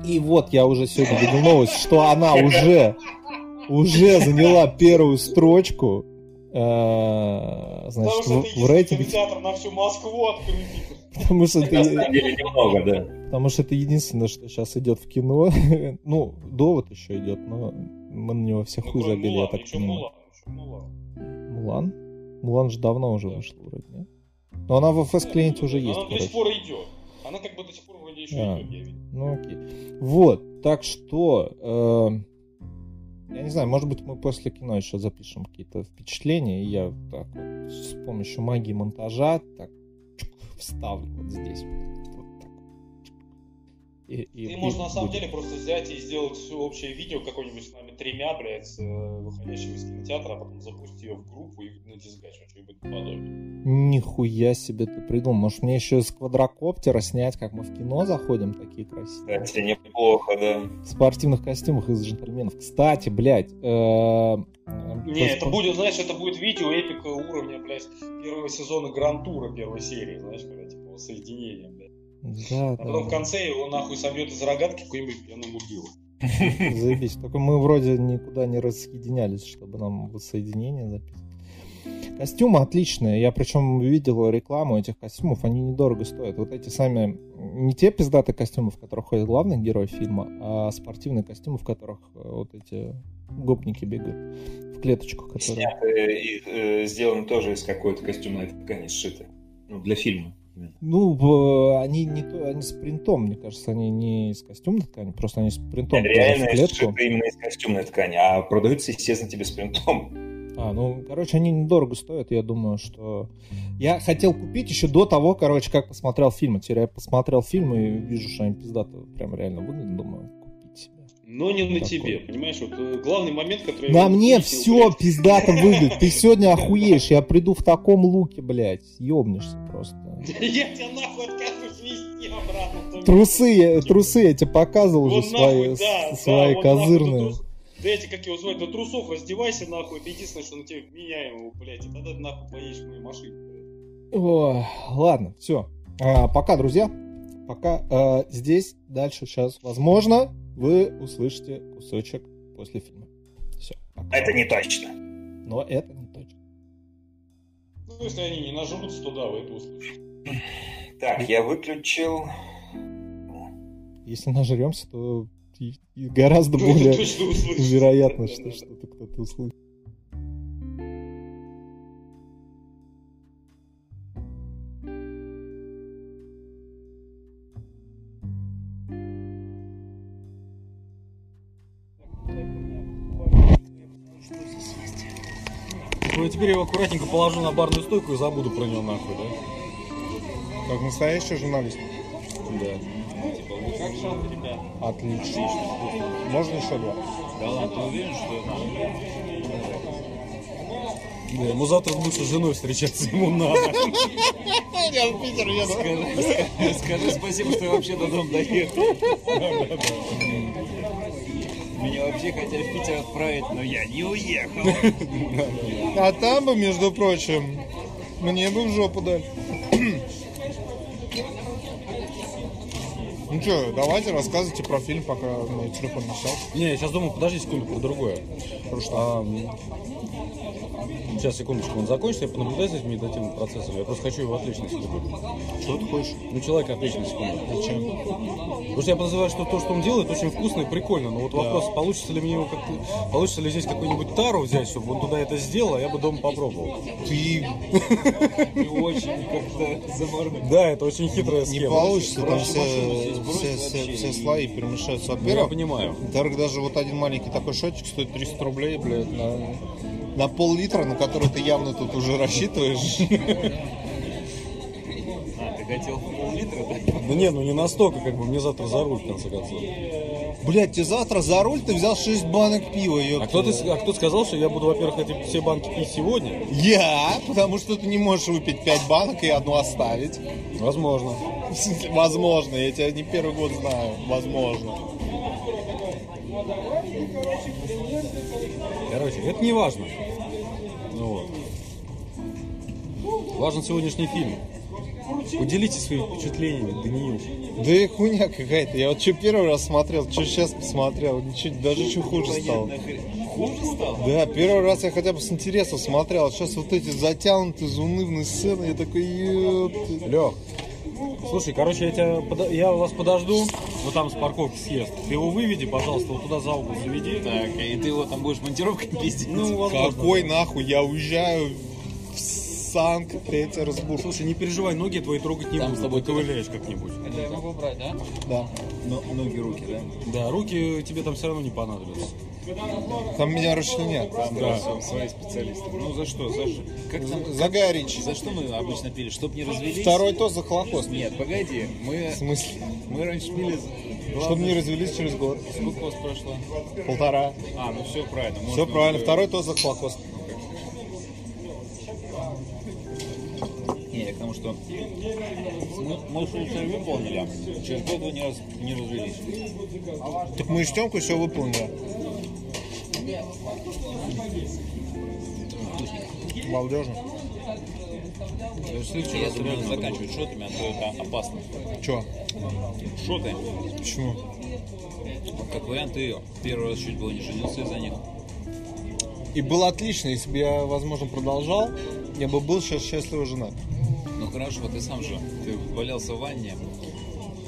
И вот я уже сегодня видел новость, что она уже уже заняла первую строчку. э, значит, Потому что в, это в рейтинге, театр на всю Москву открытый. Потому что На это, самом деле немного, да. потому что это единственное, что сейчас идет в кино. Ну, довод еще идет, но мы на него все Ну, хуй кроме забили, я так понимаю. Мулан, Мулан. Мулан? Же давно уже Да. вышла вроде, нет? Но она в FS-клиенте уже есть, Она до сих пор идет. Она как бы до сих пор вроде еще А. идет, я видел. Ну окей. Вот, так что... э, Я не знаю, может быть, мы после кино еще запишем какие-то впечатления, и я так вот с помощью магии монтажа так вставлю вот здесь. Вот. И, и, Ты и можешь на самом деле просто взять и сделать общее видео какое-нибудь с нами тремя, блядь, выходящим из кинотеатра, а потом запустить ее в группу и на дисгач что-нибудь подобное. Нихуя себе ты придумал. Может, мне еще из квадрокоптера снять, как мы в кино заходим, такие красивые. Кстати, неплохо, да. В спортивных костюмах из джентльменов. Кстати, блядь, э, не, это будет, знаешь, это будет видео эпика уровня, блядь, первого сезона Гран-тура первой серии, знаешь, когда, типа, соединение, блядь. Да, а потом да. в конце его нахуй собьет из рогатки какой-нибудь пьяный мудила. Заебись. Только мы вроде никуда не разъединялись, чтобы нам воссоединение записать. Костюмы отличные. Я причем видел рекламу этих костюмов, они недорого стоят. Вот эти сами, не те пиздатые костюмы, в которых ходят главный герой фильма, а спортивные костюмы, в которых э, вот эти гопники бегают в клеточку. Которые... Сняты и э, сделаны тоже из какой-то костюмной ткани сшиты. Ну, для фильма. Ну, они не то, они с принтом, мне кажется, они не из костюмной ткани, просто они с принтом. Реально именно из костюмной ткани, а продаются, естественно, тебе с принтом. А, ну, короче, они недорого стоят, я думаю, что... Я хотел купить еще до того, короче, как посмотрел фильм. Теперь я посмотрел фильм и вижу, что они пиздато прям реально выглядят, думаю. Но не на Такой. тебе, понимаешь? Вот э, главный момент, который... На мне все блядь. пиздато выглядит. Ты сегодня охуеешь, я приду в таком луке, блядь. Ёбнешься просто. Я тебя нахуй откажусь вести обратно. Трусы, трусы я тебе показывал уже свои, свои козырные. Да эти, как его звать, до трусов раздевайся нахуй, это единственное, что на тебе меняем блядь, и тогда ты нахуй поедешь в моей машине, О, ладно, все. А, пока, друзья. Пока а, здесь, дальше, сейчас, возможно, вы услышите кусочек после фильма. Все. Пока. Это не точно. Но это не точно. Ну, если они не нажрутся, то да, вы это услышите. Так, я выключил. Если нажремся, то и, и гораздо ну, более вероятно, что что-то кто-то услышит. Теперь я его аккуратненько положу на барную стойку и забуду про него нахуй, да? Как настоящий журналист. Да. Типа, вы как шанты, ребят? Отлично. Можно еще два? Да ладно, ты уверен, что да, ему завтра с бывшей женой встречаться ему надо. Я в Питер еду. Скажи, скажи спасибо, что я вообще до дома доехал. Меня вообще хотели в Питер отправить, но я не уехал. А там бы, между прочим, мне бы в жопу дали. Ну что, давайте рассказывайте про фильм, пока мой телефон не сел. Не, я сейчас думаю, подожди секунду, про другое. Про что? А, сейчас, секундочку, он закончится, я понаблюдаю за этим медитативным процессом. Я просто хочу его от личности любить. Что ты хочешь? Ну, человек от личности. Зачем? Потому что я подозреваю, что то, что он делает, очень вкусно и прикольно. Но вот да. вопрос, получится ли мне его как получится ли здесь какую-нибудь тару взять, чтобы он туда это сделал, а я бы дома попробовал. Ты... Ты очень как-то заморгнул. Да, это очень хитрая схема. Не получится, там все все, все, все слои перемешаются. Во-первых, ну, я понимаю. Во-вторых, даже вот один маленький такой шотик стоит 300 рублей, блядь, на, на пол-литра, на который ты явно тут уже рассчитываешь. А, ты хотел пол-литра, да? Ну не, ну не настолько, как бы мне завтра за руль, в конце концов. Блять, тебе завтра за руль ты взял 6 банок пива, ёпта. А кто, ты, а кто сказал, что я буду, во-первых, эти все банки пить сегодня? Я, потому что ты не можешь выпить 5 банок и одну оставить. Возможно. Возможно, я тебя не первый год знаю. Возможно. Короче, это не важно. Важен сегодняшний фильм. Поделитесь своими впечатлениями, Даниил. Да и хуйня какая-то. Я вот что первый раз смотрел, что сейчас посмотрел, ничего, даже что хуже стало. Хуже стало? Да, первый раз я хотя бы с интересом смотрел. А сейчас вот эти затянутые, заунывные сцены, я такой, ёпты. Лех, Слушай, короче, я, тебя, я вас подожду, вот там с парковки съезд. Ты его выведи, пожалуйста, вот туда за угол заведи. Так, и ты его там будешь монтировкой пиздить? Ну, возможно. Какой нахуй, я уезжаю Санкт-Петербург. Слушай, не переживай, ноги твои трогать не там буду. с тобой ковыляешь как-нибудь. Это я могу брать, да? Да. Но, ноги, руки, да? Да, руки тебе там все равно не понадобятся. Там меня расчленят. Там да. свои специалисты. Ну за что? За, что? как там, За Гая Ричи. за что мы обычно пили? Чтоб не развелись? Второй тост за Холокост. Нет, погоди. Мы, В смысле? мы раньше пили... Чтобы не развелись через год. Сколько у вас прошло? Полтора. А, ну все правильно. Все правильно. уже- Второй тост за Холокост. Что мы, цель выполнили, через год вы не, раз, не развелись. Так мы и с Тёмкой все выполнили. Балдежно. То есть следующий раз реально заканчивать шотами, а то это опасно. Че? Шоты, Почему? как вариант, ты первый раз чуть было не женился из-за них. И было отлично, если бы я, возможно, продолжал, я бы был сейчас счастливо женат. Ну хорошо, ты сам же, ты валялся в ванне,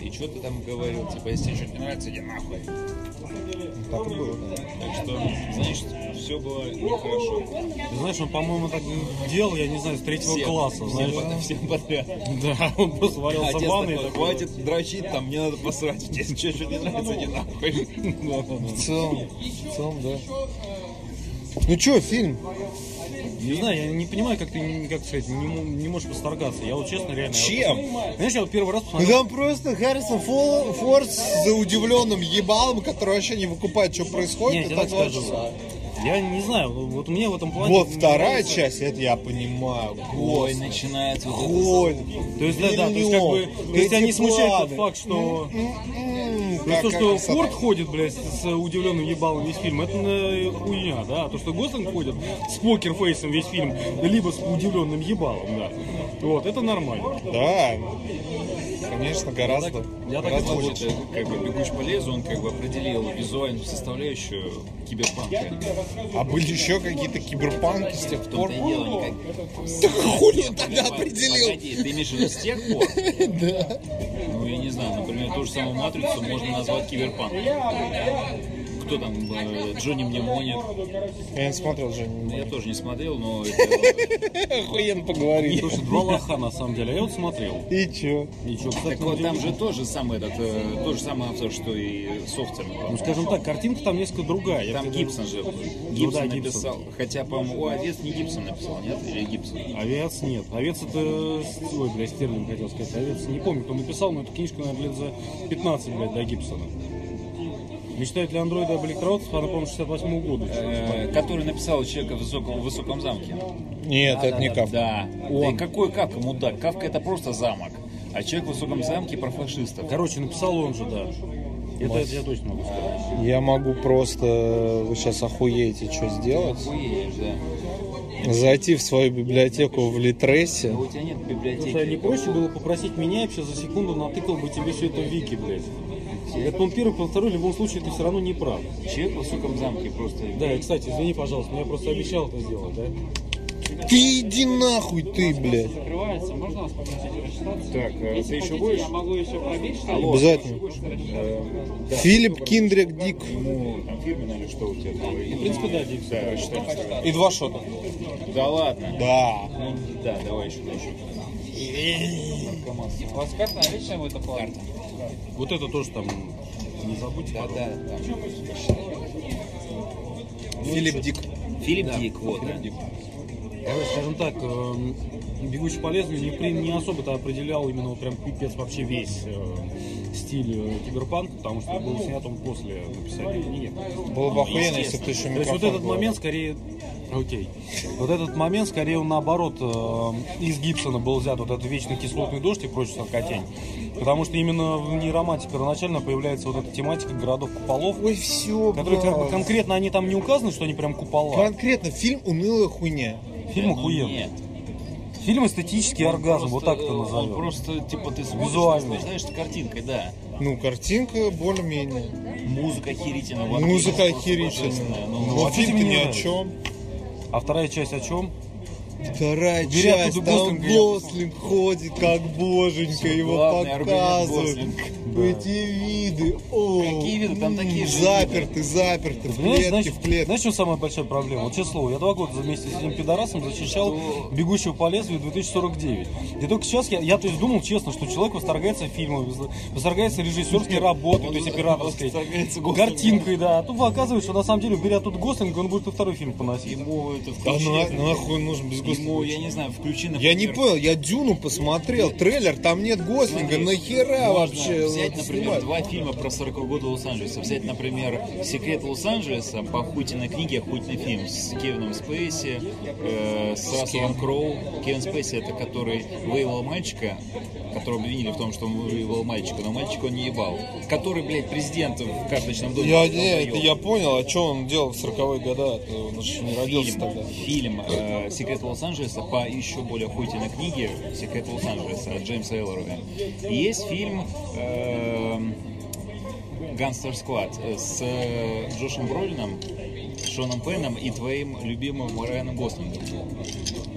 и что ты там говорил? Типа, если тебе что-то не нравится, иди нахуй. Так и было, да. Так что, значит, все было нехорошо. Ты знаешь, он, по-моему, так делал, я не знаю, с третьего Всем, класса, знаешь. всем, под- всем подряд. Да, он просто валялся Отец в ванной. такой, такой, хватит дрочить, там, мне надо посрать. Если тебе что не нравится, иди нахуй. В целом, в целом, да. Ну что, фильм? Не знаю, я не понимаю, как ты, как сказать, не, не можешь восторгаться. Я вот честно, реально... я Чем? вот- Знаешь, я вот первый раз Ну посмотрел... там просто Харрисон Форд за удивленным ебалом, который вообще не выкупает, что происходит, Нет, и я так скажу. часа. Я не знаю, вот мне в этом плане... Вот вторая нравится. часть, это я понимаю. Ой, Господи. начинается вот это Ой, То есть, да, да, то есть, как бы, то есть, тебя не смущает тот факт, что... То есть то, что Форд ходит, блядь, с удивленным ебалом весь фильм, это э, хуйня, да. То, что Гослинг ходит с покерфейсом весь фильм, либо с удивленным ебалом, да. Вот, это нормально. Да, конечно, гораздо. Я так гораздо и лучше. лучше. Это как бы «Бегущий по лезвию», он как бы определил визуальную составляющую киберпанка. А были еще какие-то киберпанки с тех пор? Так хули он тогда определил? Погоди, ты имеешь в виду с тех пор? Да. Ну, я не знаю, например, ту же самую «Матрицу» можно назвать киберпанком. Кто там, э, Джонни Мнемоник? Я не смотрел же. Ну, Я тоже не смотрел, но Охуенно поговорили. Слушай, два лоха на самом деле, а я вот смотрел. И чё? Ничего, кстати, Так вот, там же тоже самый этот, э, тот же самый обзор, что и софтер. Ну, скажем так, картинка там несколько другая. Там Гибсон же. Ну Гибсон да, Гибсон. написал. Хотя, по-моему, о, овец не Гибсон написал, нет? Или Гибсон? Овец нет. Овец это... Ой, блядь, Стерлинг хотел сказать. Овец не помню, кто написал, но эту книжку, наверное, лет за 15, блядь, до Гибсона. Мечтает ли андроида об электродстве? Она, по-моему, 68 года. Э, Который написал человека в высоком, в высоком замке. Нет, это не Кавка. Да. Он. Да и какой Кавка, мудак? Кавка это просто замок. А человек в высоком замке про фашистов. Короче, написал он же, да. Это, это я точно могу сказать. Я могу просто... Вы сейчас охуеете, что сделать? Охуеешь, да. Зайти в свою библиотеку в Литресе. Да у тебя нет библиотеки. Слушай, а не проще было попросить меня, я вообще за секунду натыкал бы тебе все это в Вики, блядь. Это он первый, по второй, в любом случае ты все равно не прав. Человек в высоком замке просто... Да, и, кстати, извини, пожалуйста, но я просто обещал это сделать, да? Ты иди нахуй, ты, блядь. Закрывается, можно вас попросить рассчитаться? Так, э, Если ты еще будешь? я могу еще пробить, что ли? Алло. Обязательно. Э, да. Филипп Киндрик Дик. Ну, там фирменное или что у тебя? В принципе, да, Дикс. Да, рассчитаемся. И два шота. Да ладно. Да. Ну, да, давай еще, еще. Наркоман. У вас карта наличная будет оплата? Вот это тоже там не забудьте. Да, да, там. Филипп Дик. Филипп Дик, вот, да. Давай, скажем так, эм, бегущий по лезвию не, при- не особо-то определял именно вот прям пипец вообще весь э, стиль э, киберпанка, потому что был снят он после написания книги. Было бы охуенно, если бы ты еще То есть микрофон вот этот был. момент скорее... Окей. Вот этот момент скорее он наоборот э, из Гибсона был взят вот этот вечный кислотный дождь и прочая сорокотень. Потому что именно в нейроманте первоначально появляется вот эта тематика городов куполов, Ой, все, которые как бы конкретно они там не указаны, что они прям купола. Конкретно, фильм «Унылая хуйня». Фильм Ну, охуенный. Нет. Фильм эстетический оргазм, вот так это Он назовем. просто, типа, ты смотришь, Визуально. наслаждаешься картинкой, да. Ну, картинка более-менее. Музыка охерительная. Музыка просто охерительная. Ну, Но вот это фильм-то ни о нравится. чем. А вторая часть о чем? Вторая Убери часть, там Гослинг ходит, как боженька, его главный аргумент показывают. Типа эти виды. О, Какие виды? Там такие же Заперты, заперты, в клетке, знаешь, в клетке. знаешь, что самая большая проблема? Вот слово, я два года вместе с этим пидорасом защищал «Бегущего по лезвию» 2049. И только сейчас я, я то есть думал честно, что человек восторгается фильмом, восторгается режиссерской работой, то есть операторской, картинкой, да. А тут оказывается, что на самом деле, беря тут Гослинга, он будет и второй фильм поносить. Ему это Да включи. на- нахуй он нужен без Ему, Гослинга? я не знаю, включи, например... Я не понял, я Дюну посмотрел, трейлер, там нет Гослинга, нахера вообще взять, например, два фильма про 40 года Лос-Анджелеса. Взять, например, «Секрет Лос-Анджелеса» по охуительной книге, охуительный фильм с Кевином Спейси, э, с Расселом Кроу. Кевин Спейси это который воевал мальчика, которого обвинили в том, что он воевал мальчика, но мальчика он не ебал. Который, блядь, президент в карточном доме. Я, не, это я понял, а что он делал в 40-е годы? Это Он же не родился фильм, тогда. фильм э, «Секрет Лос-Анджелеса» по еще более охуительной книге «Секрет Лос-Анджелеса» от Джеймса Эллоруя. И есть фильм «Гангстер Сквад» с э, Джошем Бролином, Шоном Пеном и твоим любимым Райаном Гослингом.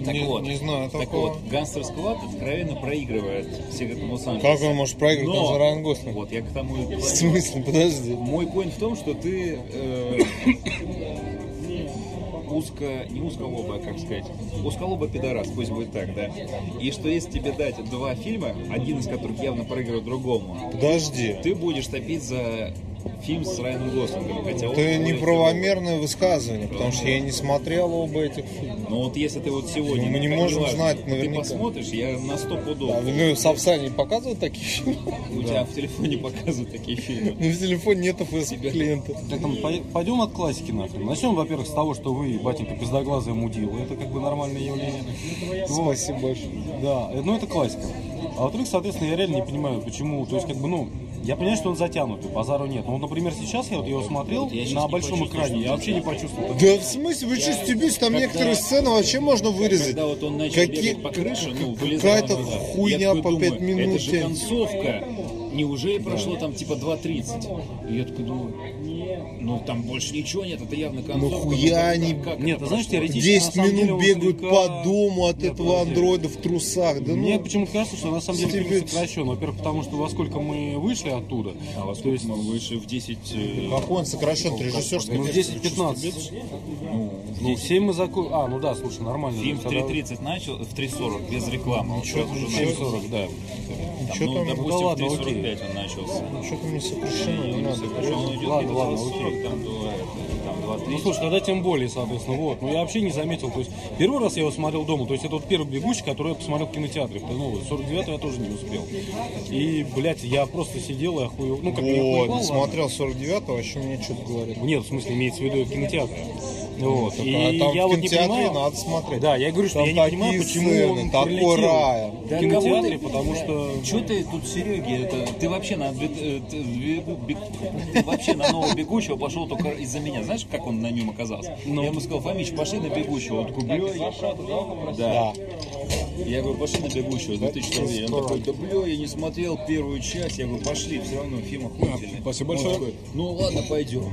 Так Не- вот, не знаю так такого. вот, «Гангстер Сквад» откровенно проигрывает «Секрет Лос-Анджелеса». Как он может проиграть, Но- он же Райан Гослинг? Вот, я к тому и В смысле, подожди. мой point в том, что ты э, узко, не узколобая, как сказать, узколобый пидорас, пусть будет так, да. И что если тебе дать два фильма, один из которых явно проигрывает другому, Подожди. ты будешь топить за фильм с Райаном Гослингом, хотя Это неправомерное высказывание, потому что я не смотрел оба этих фильма. Ну вот если ты вот сегодня... Мы не можем важно, знать Ты наверняка. посмотришь, я на сто пудов. А, ну, Сапсани не показывают такие фильмы? У тебя в телефоне показывают такие фильмы. Ну, в телефоне нет клиента. Так, там, пой- пойдем от классики нахрен. Начнем, во-первых, с того, что вы, батенька, пиздоглазая мудила. Это как бы нормальное явление. Спасибо большое. Да, э, ну это классика. А во-вторых, соответственно, я реально не понимаю, почему, то есть, как бы, ну, я понимаю, что он затянутый, базару нет. Но вот, например, сейчас я вот его смотрел я щас на большом экране, я вообще не почувствовал. Да в смысле, вы что, стебись, там когда- некоторые сцены вообще можно вырезать. Когда вот он начал Какие- бегать по крыше, ну, вылезал какая-то хуйня Я по пять думаю, минут Это же концовка. Неужели прошло там типа 2.30? И я такой думаю, ну там больше ничего нет, это явно концовка. хуя как- они- как Нет, это знаешь, теоретически, 10 на самом деле, минут он бегают по дому от Нет, этого андроида в трусах. Да Мне ну, почему-то кажется, что на самом деле фильм Стебец. сокращен. Во-первых, потому что во сколько мы вышли оттуда. А во то сколько есть, мы вышли в 10... э, какой он сокращен, режиссерский ну, в 10-15. Ну, в 7 мы закончили. А, ну да, слушай, нормально. Фильм в Тогда- 3.30 начал, в 3.40, без рекламы. Ничего, начал. 7.40, да. Ничего ну, там, допустим, в 3.45 он начался. что там не сокращено, Ладно, ладно, 2.40, там, до- это, там 2.30. Ну слушай, тогда тем более, соответственно, вот. Ну я вообще не заметил. То есть первый раз я его смотрел дома, то есть это вот первый бегущий, который я посмотрел в кинотеатре. Ну, 49 я тоже не успел. И, блядь, я просто сидел и охуел. Ну, как не Вот, охуевал, ладно. смотрел 49-го, вообще мне что-то говорит. Нет, в смысле, имеется в виду в кинотеатре. Вот. Так, И а там я в вот не кинотеатре понимаю. надо смотреть. Да, я говорю, что Там я не понимаю, почему сцены, он такой прилетел рай. в Да кинотеатре, кого ты- потому что... Че ты тут, Сереги, это ты вообще на э, ты бегу- бег- ты вообще на нового бегущего пошел только из-за меня. Знаешь, как он на нем оказался? Ну. Я ему сказал, Фомич, пошли на бегущего. Он такой, бля, я... Да. Я говорю, пошли на бегущего, 2000 рублей. Он такой, да бля, я не смотрел первую часть. Я говорю, пошли, все равно фильм охуительный. Спасибо большое. ну ладно, пойдем.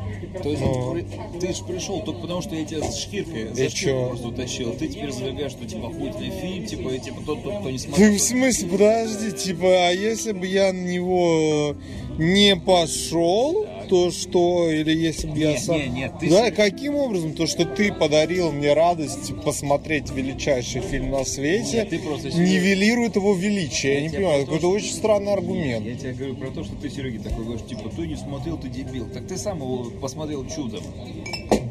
То есть при- ты же пришел только потому, что я тебя с шкиркой за И шкирку просто утащил. Ты теперь задвигаешь, что типа охуительный фильм, типа, и, типа тот, тот, кто не Ты смотрел. в смысле, подожди, типа, а если бы я на него не пошел, то что, или если бы я Не, сам... не, нет, ты да, с- каким образом? То, что ты подарил мне радость посмотреть величайший фильм на свете, Нет, ты просто нивелирует его величие. Я, не тебя понимаю, про то, какой-то что- очень странный аргумент. Я тебе говорю про то, что ты, Сереги, такой говоришь, типа, ты не смотрел, ты дебил. Так ты сам его посмотрел чудом.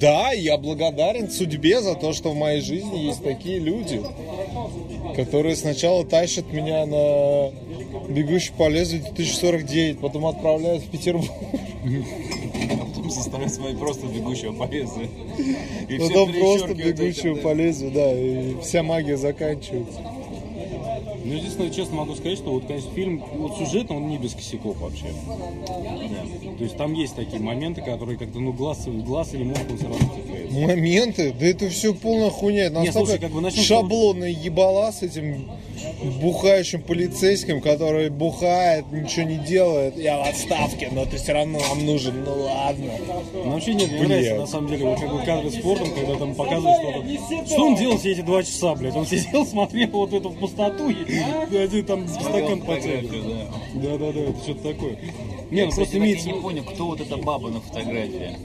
Да, я благодарен судьбе за то, что в моей жизни есть такие люди, которые сначала тащат меня на бегущий по лезвию 2049, потом отправляют в Петербург. Потом заставляют смотреть просто бегущего по лезвию. Потом просто перечеркивают бегущего по лезвию, да, и вся магия заканчивается. Ну, единственное, честно могу сказать, что вот, конечно, фильм, вот сюжетно он не без косяков вообще. Да. То есть там есть такие моменты, которые как-то, ну, глаз, глаз или мозг он все равно цепляется. Моменты, да это все полная хуйня. Это настолько слушай, как бы начнем шаблонная ебала с этим бухающим полицейским, который бухает, ничего не делает. Я в отставке, но ты все равно нам нужен. Ну ладно. Ну, вообще нет, мне нравится, на самом деле, вот как бы кадры с спортом, когда там показывают что-то. Что он делал все эти два часа, блядь? Он сидел, смотрел вот эту пустоту и, Да, один там стакан потягивает. да. Да-да-да, это что-то такое. Не, Я, ну просто и имеется... не понял, кто вот эта баба на фотографии.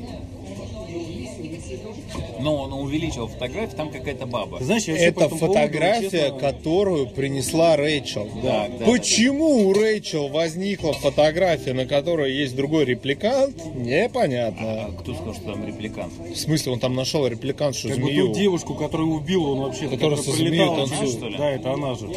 Но он увеличил фотографию, там какая-то баба. Ты знаешь, я Это этому поводу, фотография, честно, которую принесла Рэйчел. Да, да, Почему у Рэйчел возникла фотография, на которой есть другой репликант, непонятно. А кто сказал, что там репликант? В смысле, он там нашел репликантшу Как бы змею. ту девушку, которую убил он вообще, Которая со змеей прилетала, танцует. что ли? Да, это она же.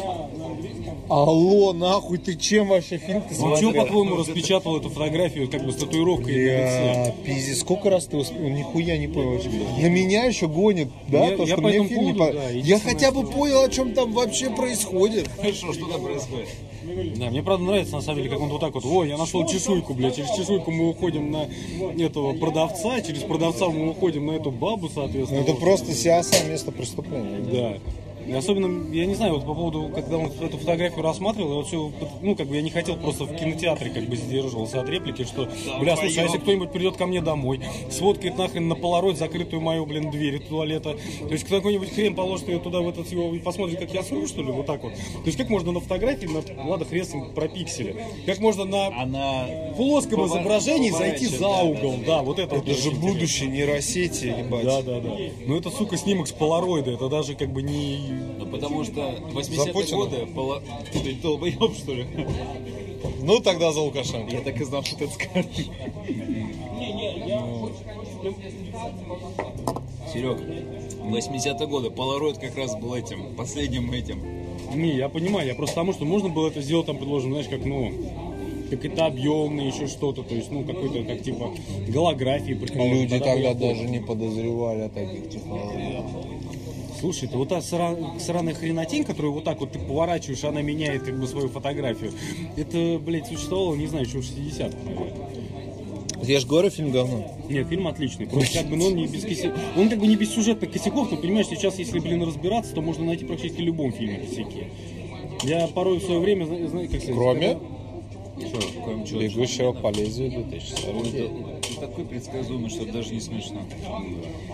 Алло, нахуй, ты чем вообще фильм ты Он что, смотрел? по-твоему, распечатал эту фотографию как бы с татуировкой на лице? Бля, пиздец, сколько раз ты успел? Нихуя не понял. Вообще. На меня еще гонит, да, Я- то, я что мне фильм не по- да, Я хотя бы что- понял, о чем там вообще происходит. Хорошо, что там происходит? Да, мне правда нравится, на самом деле, как он вот так вот, о, я нашел чешуйку, блядь, через чешуйку мы уходим на этого продавца, через продавца мы уходим на эту бабу, соответственно. Ну, это Вот. просто сиаса место преступления. Да. И особенно, я не знаю, вот по поводу, когда он эту фотографию рассматривал, я вот все, ну, как бы я не хотел просто в кинотеатре как бы сдерживался от реплики, что, бля, слушай, а если кто-нибудь придет ко мне домой, сфоткает нахрен на полароид закрытую мою, блин, дверь туалета, то есть какой-нибудь хрен положит ее туда в этот его и посмотрит, как я сру, что ли, вот так вот. То есть как можно на фотографии, на, ладно, хрен с ним про пиксели, как можно на Она... плоском Повор- изображении зайти за да, угол, да, вот это, вот Это же очень интересно. будущее нейросети, ебать. Да, да, да. Но это, сука, снимок с полароида, это даже как бы не... Ну, потому что За 80-е Путина? годы... Пола... Ты долбоеб, что ли? Ну, тогда за Лукашенко. Я так и знал, что ты это скажешь. Серег, 80-е годы, Polaroid как раз был этим, последним этим. Не, я понимаю, я просто потому, что можно было это сделать, там, предложим, знаешь, как, ну, как это объемно, еще что-то, то есть, ну, какой-то, как, типа, голографии. Люди тогда понял. даже не подозревали о таких технологиях. Слушай, это вот та сра- сраная хренотень, которую вот так вот ты поворачиваешь, она меняет, как бы, свою фотографию. Это, блядь, существовало, не знаю, еще в 60-х, наверное. Я же говорю, фильм говно. Нет, фильм отличный. Просто как бы, ну, он не без кося- Он как бы не без сюжетных косяков, но понимаешь, сейчас, если, блин, разбираться, то можно найти практически в любом фильме косяки. Я порой в свое время, зна- зна- как сказать, Кроме когда- Чё? «Бегущего по лезвию» 2049. Такой предсказуемый, что даже не смешно.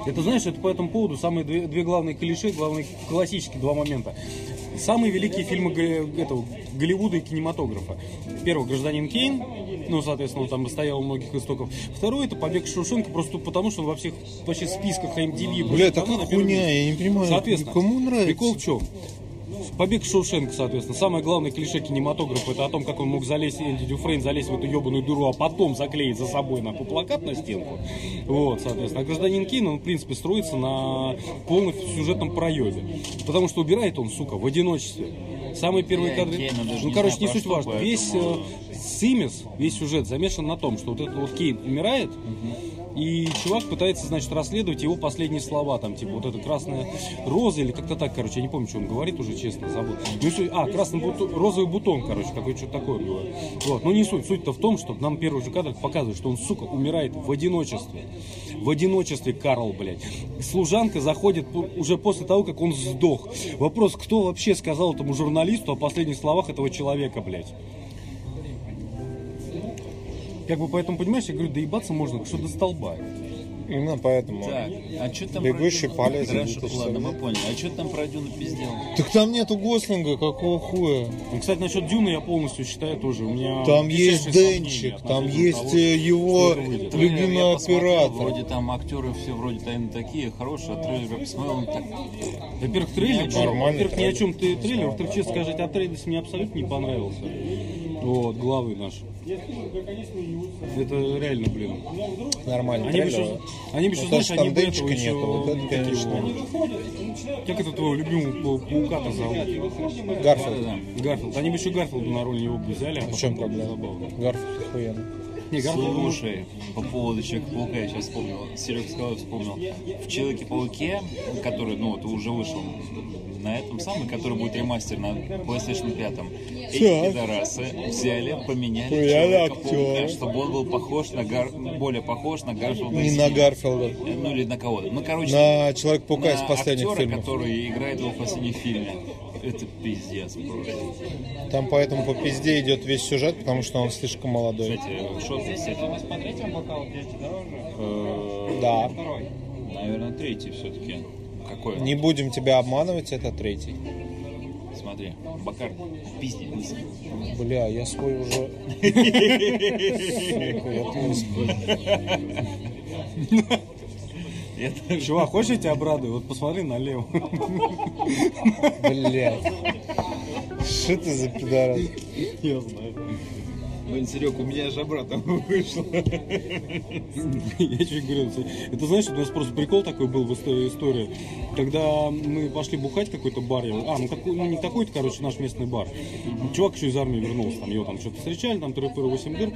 Это знаешь, это по этому поводу самые две, две главные клише, главные классические два момента. Самые великие фильмы этого, Голливуда и кинематографа. Первый «Гражданин Кейн», ну, соответственно, он там стоял у многих истоков. Второй это «Побег из Шоушенка», просто потому, что он во всех вообще списках IMDb. Бля, на первом хуйня, я не понимаю, Соответственно, кому нравится? Прикол в чем? Побег Шоушенка, соответственно. Самое главное клише кинематографа это о том, как он мог залезть, Энди Дюфрейн залезть в эту ебаную дыру, а потом заклеить за собой на плакат на стенку. Вот, соответственно. А гражданин Кейн, он, в принципе, строится на полном сюжетном проеме. Потому что убирает он, сука, в одиночестве. Самые первые кадры. Ну, короче, не суть важно. Весь э, Симис, весь сюжет замешан на том, что вот этот вот Кейн умирает, и чувак пытается, значит, расследовать его последние слова, там, типа, вот эта красная роза, или как-то так, короче, я не помню, что он говорит уже, честно, забыл. Ну, суть- а, красный бутон, розовый бутон, короче, какой что-то такое было. Вот, ну, не суть, суть-то в том, что нам первый же кадр показывает, что он, сука, умирает в одиночестве. В одиночестве Карл, блядь. Служанка заходит уже после того, как он сдох. Вопрос, кто вообще сказал этому журналисту о последних словах этого человека, блядь? Как бы поэтому, понимаешь, я говорю, доебаться можно, что до столба. Именно поэтому. Так, а что там Бегущий про по лезвию Хорошо, 2049. ладно, мы поняли. А что там про Дюну пиздел? Так там нету Гослинга, какого хуя? Ну, кстати, насчет Дюны я полностью считаю тоже. У меня Там есть Денчик, там есть того, э, его любимый я оператор. Вроде там актеры все вроде тайны такие, хорошие, а трейлер я посмотрел, он так... Во-первых, трейлер, во-первых, ни о трейлер. чем ты трейлер, во-вторых, честно сказать, а трейлер мне абсолютно не понравился. Вот, главы наш. Это реально, блин. Нормальный Они бы еще, они бы еще, знаешь, они бы этого еще... нету, вот это, как конечно. его- Как это твоего любимого пау- паука-то зовут? Гарфилд. Гарфилд. Они бы еще Гарфилда на роль него бы взяли. а В чем проблема? Гарфилд охуенно. Не, Слушай, по поводу Человека-паука я сейчас вспомнил. Серега сказал, вспомнил. В Человеке-пауке, который, ну, вот уже вышел на этом самом, который будет ремастер на PlayStation 5, эти пидорасы взяли, поменяли Человека-паука, чтобы он был похож на Гар... более похож на Гарфилда. Не на. Гарфилда. Ну или на кого-то. Ну, короче, На Человек-паука из последних актера, фильмов. который играет его в последнем фильме. Это пиздец просто. Там поэтому по пизде идет весь сюжет, потому что он слишком молодой. Кстати, что здесь с этим? Смотрите, бокал пьете дороже. Э, Да. Наверное, третий все-таки. Какой? Не будем тебя обманывать, это третий. Смотри, Бакар в пизде. Бля, я свой уже... Сука, я твой Это Чувак, хочешь я тебя обрадую? Вот посмотри налево. Блядь. Что ты за пидорас? Я знаю. Блин, Серег, у меня же обратно вышло. Я чуть говорю, это знаешь, у нас просто прикол такой был в истории, когда мы пошли бухать какой-то бар, я- а, ну, какой, ну не какой-то, короче, наш местный бар. Чувак еще из армии вернулся, там его там что-то встречали, там тыры 8 дыр.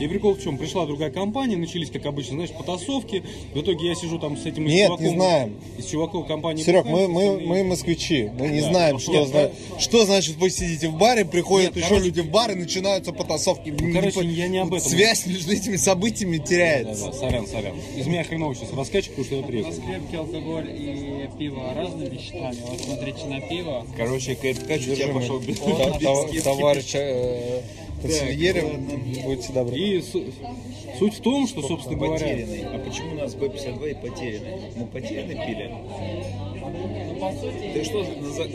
И прикол в чем, пришла другая компания, начались, как обычно, знаешь, потасовки. В итоге я сижу там с этим Нет, чуваком. не знаем. Из чуваков компании. Серег, мы, бухаем, мы, и- мы москвичи. Мы не Да. знаем, Нет, что, зна- что значит вы сидите в баре, приходят Нет, еще короче- люди в бар и начинаются потасовки. Ну, короче, я не об этом. Связь между этими событиями Да, теряется. да, сорян, сорян. Из меня хреново сейчас раскачек, потому что я У приехал. нас крепкий алкоголь и пиво разными счетами. Вот смотрите на пиво. Короче, Кэт Ткач у тебя пошел без Товарищ э, консильеры, будьте добры. И су- суть в том, что, собственно говоря, Потерянный. А почему у нас Б-52 и потерянный? Мы потерянный пили? Ты что,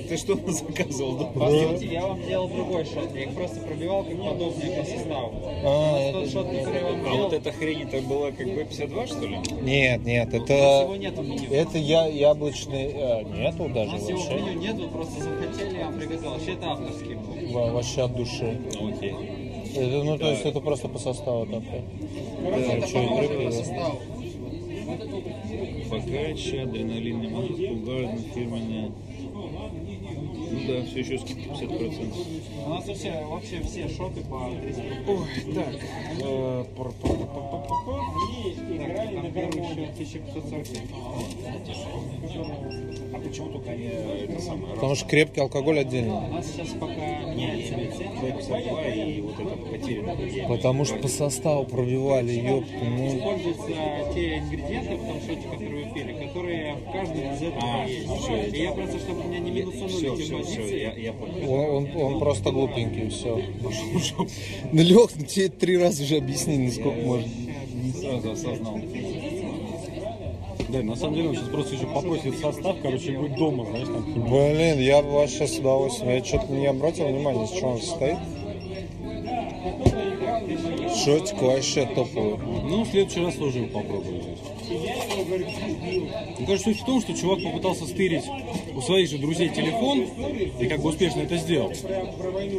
ты что заказывал? По сути, я вам делал другой шот. Я их просто пробивал как подобные по составу. А, Тот шот, который я вам А делал, вот эта хрень это была как Б-52, что ли? Нет, нет, у это, его нет в меню. это я, яблочный... э, нету У даже нас его в меню нет, вы просто захотели, я вам приготовил. Вообще это авторский был. Во- Вообще от души. Окей. Это, ну, то есть это просто по составу такое. Да, что, игры привез? Фокачча, адреналинный мозг, Пулгарден, фирменная. Ну да, все еще скидка 50%. У нас вообще, вообще все шоты по 300 Ой, так. э, пр. Так, там первый счет 1545. А почему только они это самое? Потому что крепкий алкоголь отдельно. У нас сейчас пока не Б-52 и вот это потерянный. Потому что по составу пробивали, ёпта, ну... используются те ингредиенты в том шоте, которые вы пили, которые в каждом из этого А, есть. всё. И я просто, чтобы у меня не минусанули эти все, все, позиции, я, я понял. Он, он, он просто глупенький, все. Ну, Лех, ну тебе три раза уже объяснили, насколько можно. Не сразу осознал. Да, на самом деле он сейчас просто еще попросит состав, короче, будет дома, знаешь, там. Блин, я бы вообще с удовольствием. Я что-то не обратил внимания, с чего он состоит. Шотик вообще топовый. Ну, в следующий раз тоже его попробую. Ну, короче, суть в том, что чувак попытался стырить у своих же друзей телефон и как бы успешно это сделал.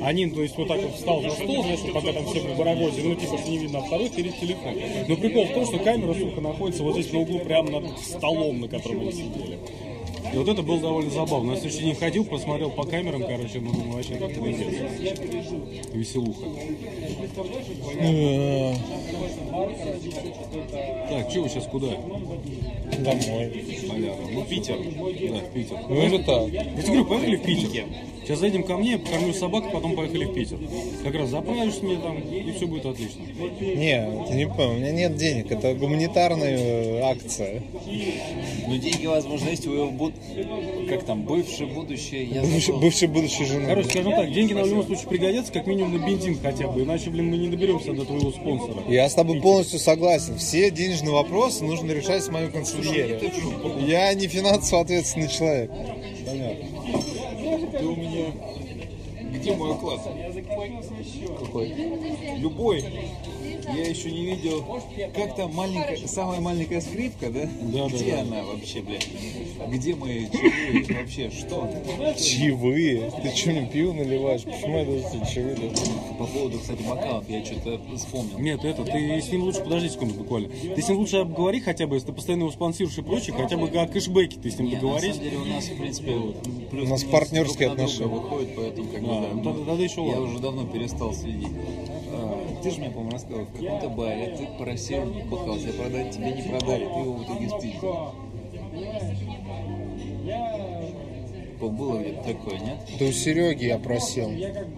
Один, то есть, вот так вот встал за стол, знаешь, пока там все в барагозе, ну, типа, не видно, а второй стырит телефон. Но прикол в том, что камера, сука, находится вот здесь на углу, прямо над столом, на котором они сидели. И вот это было довольно забавно. На следующий день ходил, посмотрел по камерам, короче, ну, думаю, вообще как Веселуха. Э, Так, что вы сейчас куда? Домой. Маляра. Ну, Питер. Да, в Питер. Ну или так. Я тебе говорю, поехали в Питер. Сейчас зайдем ко мне, покормлю собак, потом поехали в Питер. Как раз заправишь мне там, и все будет отлично. Не, ты не понял, у меня нет денег. Это гуманитарная э, акция. Ну, деньги, возможно, есть у его. Как там, бывшее, будущее, я Бывший, забыл. бывший будущей жены. Короче, скажем так, деньги нам в любом случае пригодятся, как минимум на бензин хотя бы, иначе, блин, мы не доберемся до твоего спонсора. Я с тобой полностью согласен. Все денежные вопросы нужно решать с моей консильерой. Я не финансово ответственный человек. Ты у меня... Где мой класс? Какой? Любой. Я еще не видел, как там маленькая, самая маленькая скрипка, да? Да, да, Где да. она вообще, блядь? Где мои чаевые вообще? Что? Чаевые? Ты что, мне пиво наливаешь? Почему это все чаевые? По поводу, кстати, бокалов, я что-то вспомнил. Нет, это, ты с ним лучше, подожди секунду буквально. Ты с ним лучше обговори хотя бы, если ты постоянно его спонсируешь и прочее, хотя бы о кэшбэке ты с ним Не, на договорись. самом деле у нас, в принципе, плюс У нас партнерские отношения. выходит, поэтому как бы, А, да, тогда- еще я уже давно перестал следить. Ты же мне, по-моему, рассказывал, в каком-то баре ты просил тебе продать, тебе не продали, ты его в итоге спиздил. По-моему, было где-то такое, нет? Да у Сереги я просил.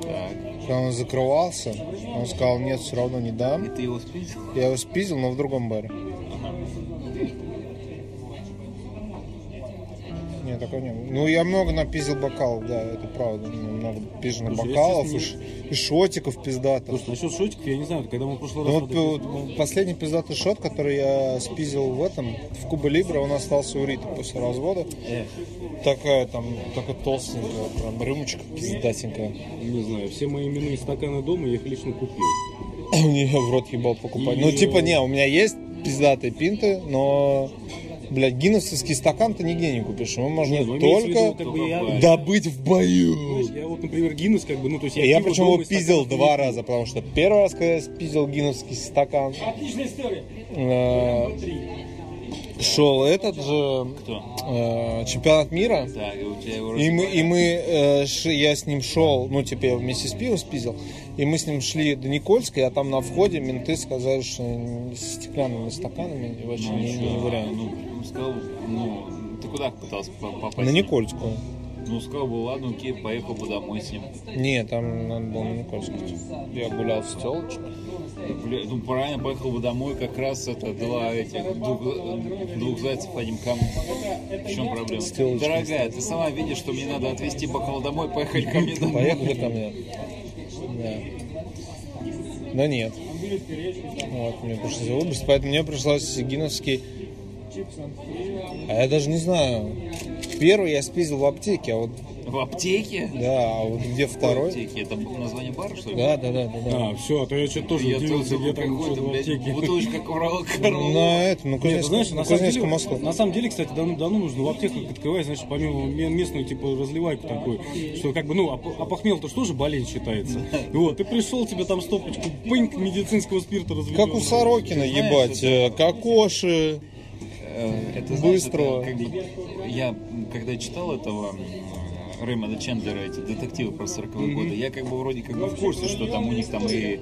Так. Когда он закрывался, он сказал, нет, все равно не И дам. ты его спиздил? Я его спиздил, но в другом баре. Нет, такого не было. Ну, я много напиздил бокалов, да, это правда. Много пизженных Слушай, бокалов я и, ш- и шотиков пиздатых. Слушай, насчет шотиков, я не знаю, когда мы в прошлый Ну раз... вот, вот последний пиздатый шот, который я спиздил в этом, в Куба Либра, он остался у Риты после развода. Эх, такая там, такая толстенькая, прям рюмочка пиздатенькая. Не знаю, все мои именные стаканы дома я их лично купил. Мне в рот ебал покупать. Ну, И- типа, не, у меня есть пиздатые пинты, но, блядь, гиннесовский стакан ты нигде не купишь. Его можно Не, ну, в виду, только как бы я, добыть в бою. знаешь, я вот, например, Гиннес, как бы, ну, то есть я, Я причем его из пиздил два раза, потому что первый раз, когда я спиздил гиннесский стакан, Отличная история. э, шел этот же Кто? э, чемпионат мира. Так, и у тебя его И мы, и мы э, ш- я с ним шел, ну, типа, я вместе с пивом спиздил, и мы с ним шли до Никольской, а там на входе менты сказали, что с стеклянными стаканами вообще Ну, не, не вариант. Ну, сказал, ну, ты куда пытался по- попасть? На Никольскую. Ну, сказал бы, ладно, окей, поехал бы домой с ним. Нет, там надо было на Никольскую. Я гулял с телочкой. Ну, правильно, поехал бы домой, как раз это два этих, двух, двух зайцев одним камнем. В чем проблема? Стелочки Дорогая, ты сама видишь, что мне надо отвезти бокал домой, поехать ко мне домой. Поехали ко мне. Да. Да нет. Вот, мне пришлось выбросить, поэтому мне пришлось гиновский... А я даже не знаю. Первый я спиздил в аптеке, а вот, В аптеке? да, а вот где В второй? аптеке? Это название бара, что ли? Да, да, да, да, да. А, все, а то я что-то тоже Я удивился, где там что-то в аптеке. бутылочка Коралл. На это, ну, Кузнецком, знаешь, на на самом, деле, мосту. на самом деле, кстати, давно, давно нужно в аптеку открывать, значит, помимо ме- местную, типа, разливайку такую, что, как бы, ну, оп- опохмел-то что же болезнь считается. Вот, ты пришел, тебе там стопочку пыньк медицинского спирта разведён. Как у Сорокина, ебать, это- э, кокоши. Э, Это, знаешь, Быстро. это как бы- я, когда читал этого м, Рэймонда Чендлера, эти детективы про 40-е годы, я как бы вроде как бы в курсе, что там у них там и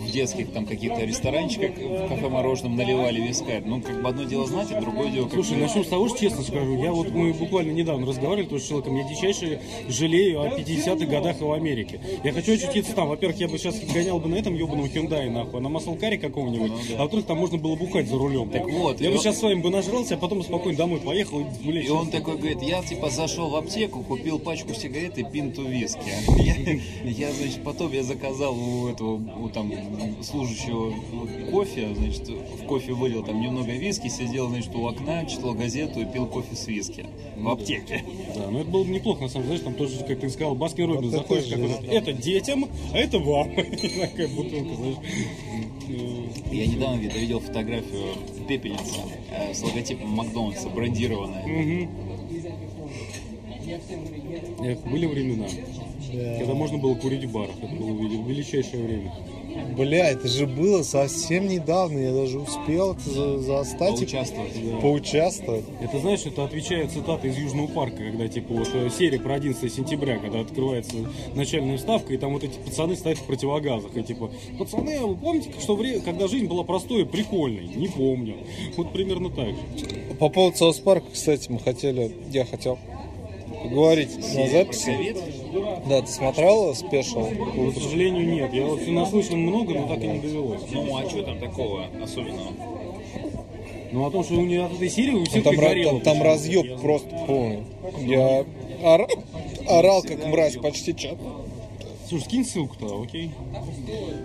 в детских там каких-то ресторанчиках в кафе мороженом наливали вискарь. Ну, как бы одно дело знать, а другое дело как Слушай, бы... начнем с того, что честно скажу. Я вот, мы буквально недавно разговаривали тоже с человеком, я дичайше жалею о 50-х годах в Америке. Я хочу очутиться там. Во-первых, я бы сейчас гонял бы на этом ебаном Hyundai, нахуй, а на маслкаре какого-нибудь. Ну да. А во-вторых, там можно было бухать за рулем. Так вот, Я бы он- сейчас с вами бы нажрался, а потом спокойно домой поехал и, блядь, И он такой говорит, я типа зашел в аптеку, купил пачку сигарет и пинту виски. Я, я, значит, потом я заказал у этого, у там служащего кофе, значит, в кофе вылил там немного виски, сидел, значит, у окна, читал газету и пил кофе с виски в аптеке. Да, ну это было бы неплохо, на самом деле, знаешь, там тоже, как ты сказал, Baskin Robbins Вот заходишь, как это, детям, а это вам. Такая бутылка, знаешь. Э, Я недавно где-то видел фотографию пепельницы э, с логотипом Макдональдса, брендированная. Мгм. Эх, были времена, когда можно было курить в барах. Это было вели- величайшее время. Бля, это же было совсем недавно, я даже успел за- застать и Поучаствовать. поучаствовать. Это, знаешь, это отвечает цитата из Южного парка, когда, типа, вот э, серия про 11 сентября, когда открывается начальная вставка, и там вот эти пацаны стоят в противогазах, и типа, пацаны, а вы помните, что время, когда жизнь была простой и прикольной? Не помню. Вот примерно так же. По поводу South Park а, кстати, мы хотели, я хотел поговорить на записи. Да, ты смотрел special? Но, к сожалению, нет. Я вот наслышан много, но так и не довелось. Ну, а что там такого особенного? Ну, о том, что у нее от этой серии у Ну, всех там, ра- пригорело там, там разъеб просто полный. Я ора- орал как мразь почти час. Слушай, скинь ссылку-то, окей?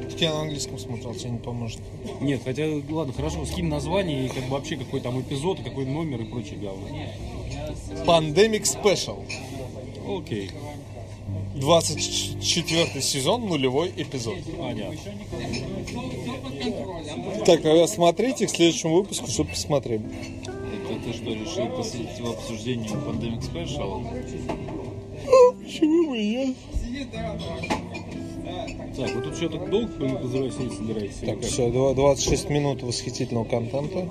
Так я на английском смотрел, тебе не поможет. Нет, хотя, ладно, хорошо, скинь название и как бы вообще какой там эпизод, какой номер и прочее говно. Pandemic Special. Окей, 24 сезон, нулевой эпизод. понятно. Так, а смотрите к следующему выпуску, чтобы посмотрели. Это ты что, решил посвятить его обсуждению Pandemic Special? Почему бы и нет? Так, вы тут что-то долго по- позывать не собираетесь? Так, все, 26 минут восхитительного контента.